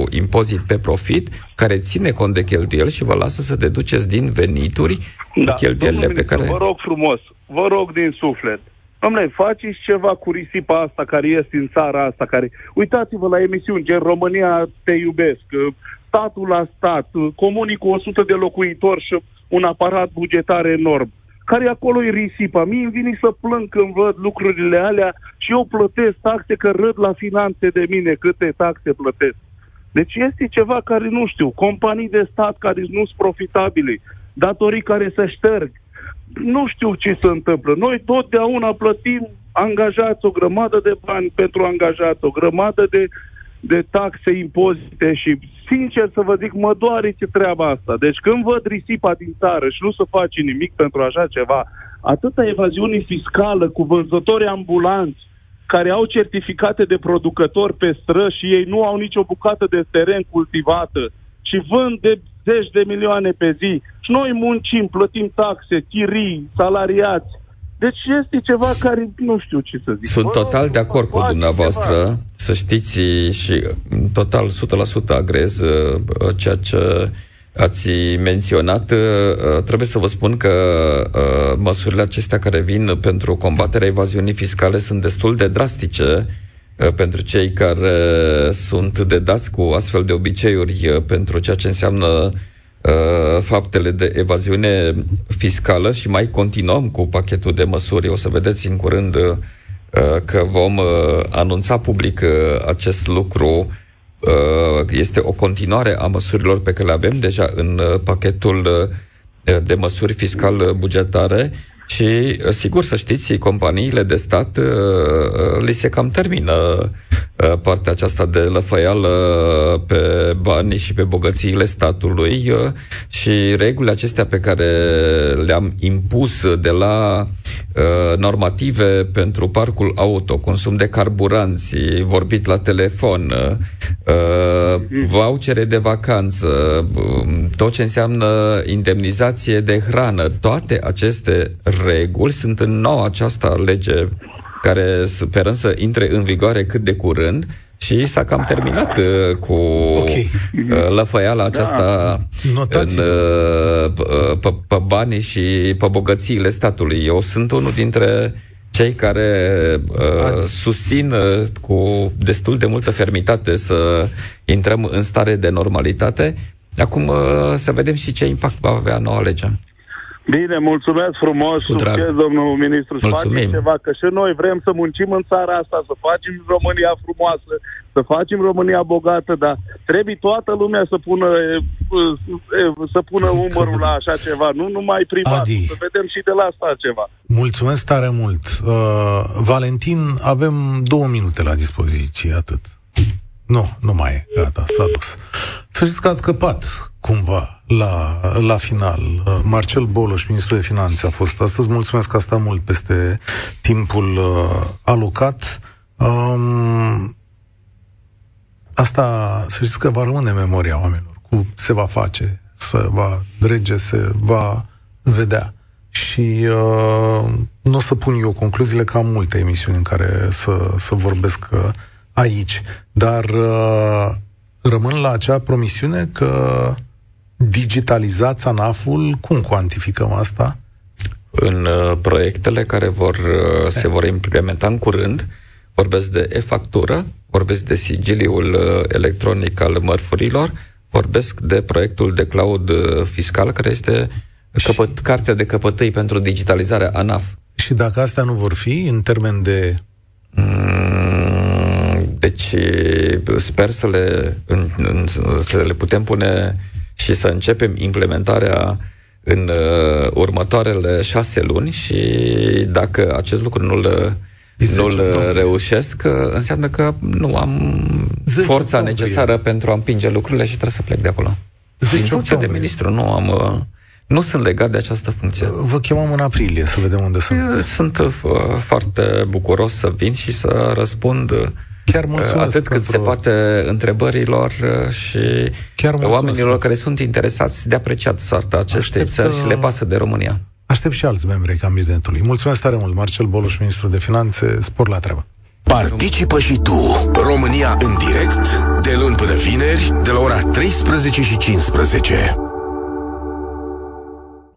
impozit pe profit, care ține cont de cheltuieli și vă lasă să deduceți din venituri da. cheltuielile pe care... Vă rog frumos, vă rog din suflet, Domnule, faceți ceva cu risipa asta care este în țara asta, care... Uitați-vă la emisiuni, gen România te iubesc, uh, statul la stat, uh, comunii cu 100 de locuitori și un aparat bugetar enorm care acolo e risipa. Mie îmi vine să plâng când văd lucrurile alea și eu plătesc taxe că râd la finanțe de mine câte taxe plătesc. Deci este ceva care nu știu, companii de stat care nu sunt profitabile, datorii care se șterg. Nu știu ce se întâmplă. Noi totdeauna plătim angajați o grămadă de bani pentru angajați, o grămadă de, de taxe, impozite și sincer să vă zic, mă doare ce treaba asta. Deci când văd risipa din țară și nu se face nimic pentru așa ceva, atâta evaziune fiscală cu vânzători ambulanți care au certificate de producători pe stră și ei nu au nicio bucată de teren cultivată și vând de zeci de milioane pe zi și noi muncim, plătim taxe, chirii, salariați, deci este ceva care nu știu ce să zic. Sunt total de acord cu dumneavoastră, ceva. să știți și total 100% agrez uh, ceea ce ați menționat. Uh, trebuie să vă spun că uh, măsurile acestea care vin pentru combaterea evaziunii fiscale sunt destul de drastice pentru cei care sunt dedați cu astfel de obiceiuri pentru ceea ce înseamnă Uh, faptele de evaziune fiscală și mai continuăm cu pachetul de măsuri. O să vedeți în curând uh, că vom uh, anunța public acest lucru. Este o continuare a măsurilor pe care le avem deja în pachetul de măsuri fiscal-bugetare și, sigur, să știți, companiile de stat li se cam termină Uh, partea aceasta de lăfăială pe bani și pe bogățiile statului uh, și regulile acestea pe care le-am impus de la uh, normative pentru parcul auto, consum de carburanți, vorbit la telefon, vouchere de vacanță, um, tot ce înseamnă indemnizație de hrană, toate aceste reguli sunt în noua această lege care sperăm să intre în vigoare cât de curând și s-a cam terminat uh, cu okay. uh, lăfăiala aceasta da. în, uh, pe, pe banii și pe bogățiile statului. Eu sunt unul dintre cei care uh, susțin uh, cu destul de multă fermitate să intrăm în stare de normalitate. Acum uh, să vedem și ce impact va avea noua lege. Bine, mulțumesc frumos, Cu succes, drag. domnul ministru, să facem ceva, că și noi vrem să muncim în țara asta, să facem România frumoasă, să facem România bogată, dar trebuie toată lumea să pună, să pună umărul la așa ceva, nu numai privat, Adi. să vedem și de la asta ceva. Mulțumesc tare mult. Uh, Valentin, avem două minute la dispoziție, atât. Nu, nu mai e. Gata, s-a dus. Să știți că ați scăpat cumva la, la final. Marcel Boloș, ministrul de finanțe, a fost astăzi. Mulțumesc că a stat mult peste timpul uh, alocat. Um, asta, să știți că va rămâne memoria oamenilor. Cu se va face, se va drege, se va vedea. Și uh, nu o să pun eu concluziile, că am multe emisiuni în care să, să vorbesc uh, aici. Dar uh, rămân la acea promisiune că digitalizați ANAF-ul, cum cuantificăm asta? În uh, proiectele care vor, uh, se vor implementa în curând, vorbesc de e-factură, vorbesc de sigiliul uh, electronic al mărfurilor, vorbesc de proiectul de cloud uh, fiscal, care este căpăt, cartea de căpătăi pentru digitalizarea ANAF. Și dacă astea nu vor fi, în termen de... Mm, deci sper să le, în, în, să le putem pune și să începem implementarea în uh, următoarele șase luni și dacă acest lucru nu-l nu-l reușesc, uh, înseamnă că nu am forța necesară pentru a împinge lucrurile și trebuie să plec de acolo. Din funcție de ministru, nu am... Uh, nu sunt legat de această funcție. Vă chemăm în aprilie să vedem unde sunt. Sunt uh, foarte bucuros să vin și să răspund Chiar atât cât se poate întrebărilor și Chiar oamenilor care sunt interesați de apreciat soarta acestei Aștept țări și le pasă de România. Aștept și alți membri ai cabinetului. Mulțumesc tare mult, Marcel Boluș, ministru de finanțe. Spor la treabă. Participă și tu, România în direct, de luni până vineri, de la ora 13 și 15.